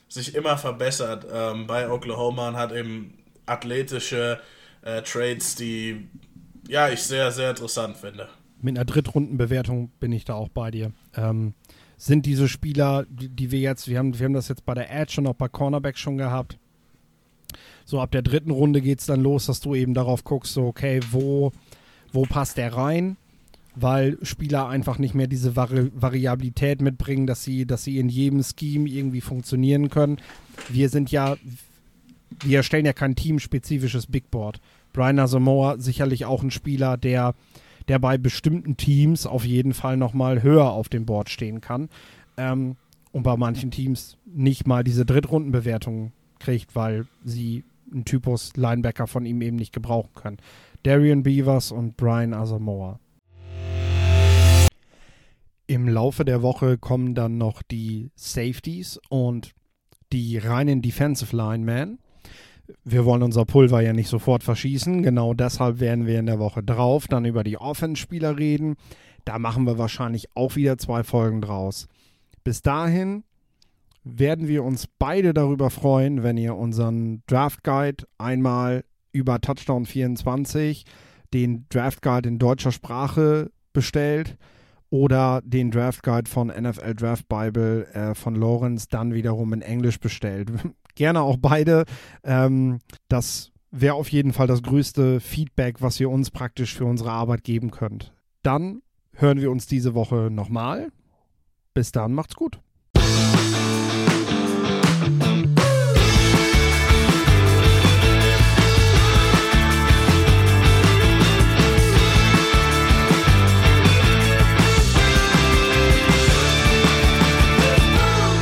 sich immer verbessert ähm, bei Oklahoma und hat eben athletische äh, Trades, die ja, ich sehr, sehr interessant finde. Mit einer Drittrundenbewertung bin ich da auch bei dir. Ähm, sind diese Spieler, die, die, wir jetzt, wir haben, wir haben das jetzt bei der Edge und auch bei Cornerback schon gehabt. So ab der dritten Runde geht es dann los, dass du eben darauf guckst, so, okay, wo, wo passt der rein? Weil Spieler einfach nicht mehr diese Vari Variabilität mitbringen, dass sie, dass sie in jedem Scheme irgendwie funktionieren können. Wir sind ja, wir erstellen ja kein teamspezifisches Big Board. Brian Asamoah sicherlich auch ein Spieler, der, der bei bestimmten Teams auf jeden Fall nochmal höher auf dem Board stehen kann. Ähm, und bei manchen Teams nicht mal diese Drittrundenbewertung kriegt, weil sie einen Typus Linebacker von ihm eben nicht gebrauchen können. Darian Beavers und Brian Asamoah. Im Laufe der Woche kommen dann noch die Safeties und die reinen Defensive Linemen wir wollen unser Pulver ja nicht sofort verschießen. Genau deshalb werden wir in der Woche drauf dann über die Offense-Spieler reden. Da machen wir wahrscheinlich auch wieder zwei Folgen draus. Bis dahin werden wir uns beide darüber freuen, wenn ihr unseren Draft Guide einmal über Touchdown 24, den Draft Guide in deutscher Sprache bestellt oder den Draft Guide von NFL Draft Bible äh, von Lawrence dann wiederum in Englisch bestellt. Gerne auch beide. Ähm, das wäre auf jeden Fall das größte Feedback, was ihr uns praktisch für unsere Arbeit geben könnt. Dann hören wir uns diese Woche nochmal. Bis dann, macht's gut.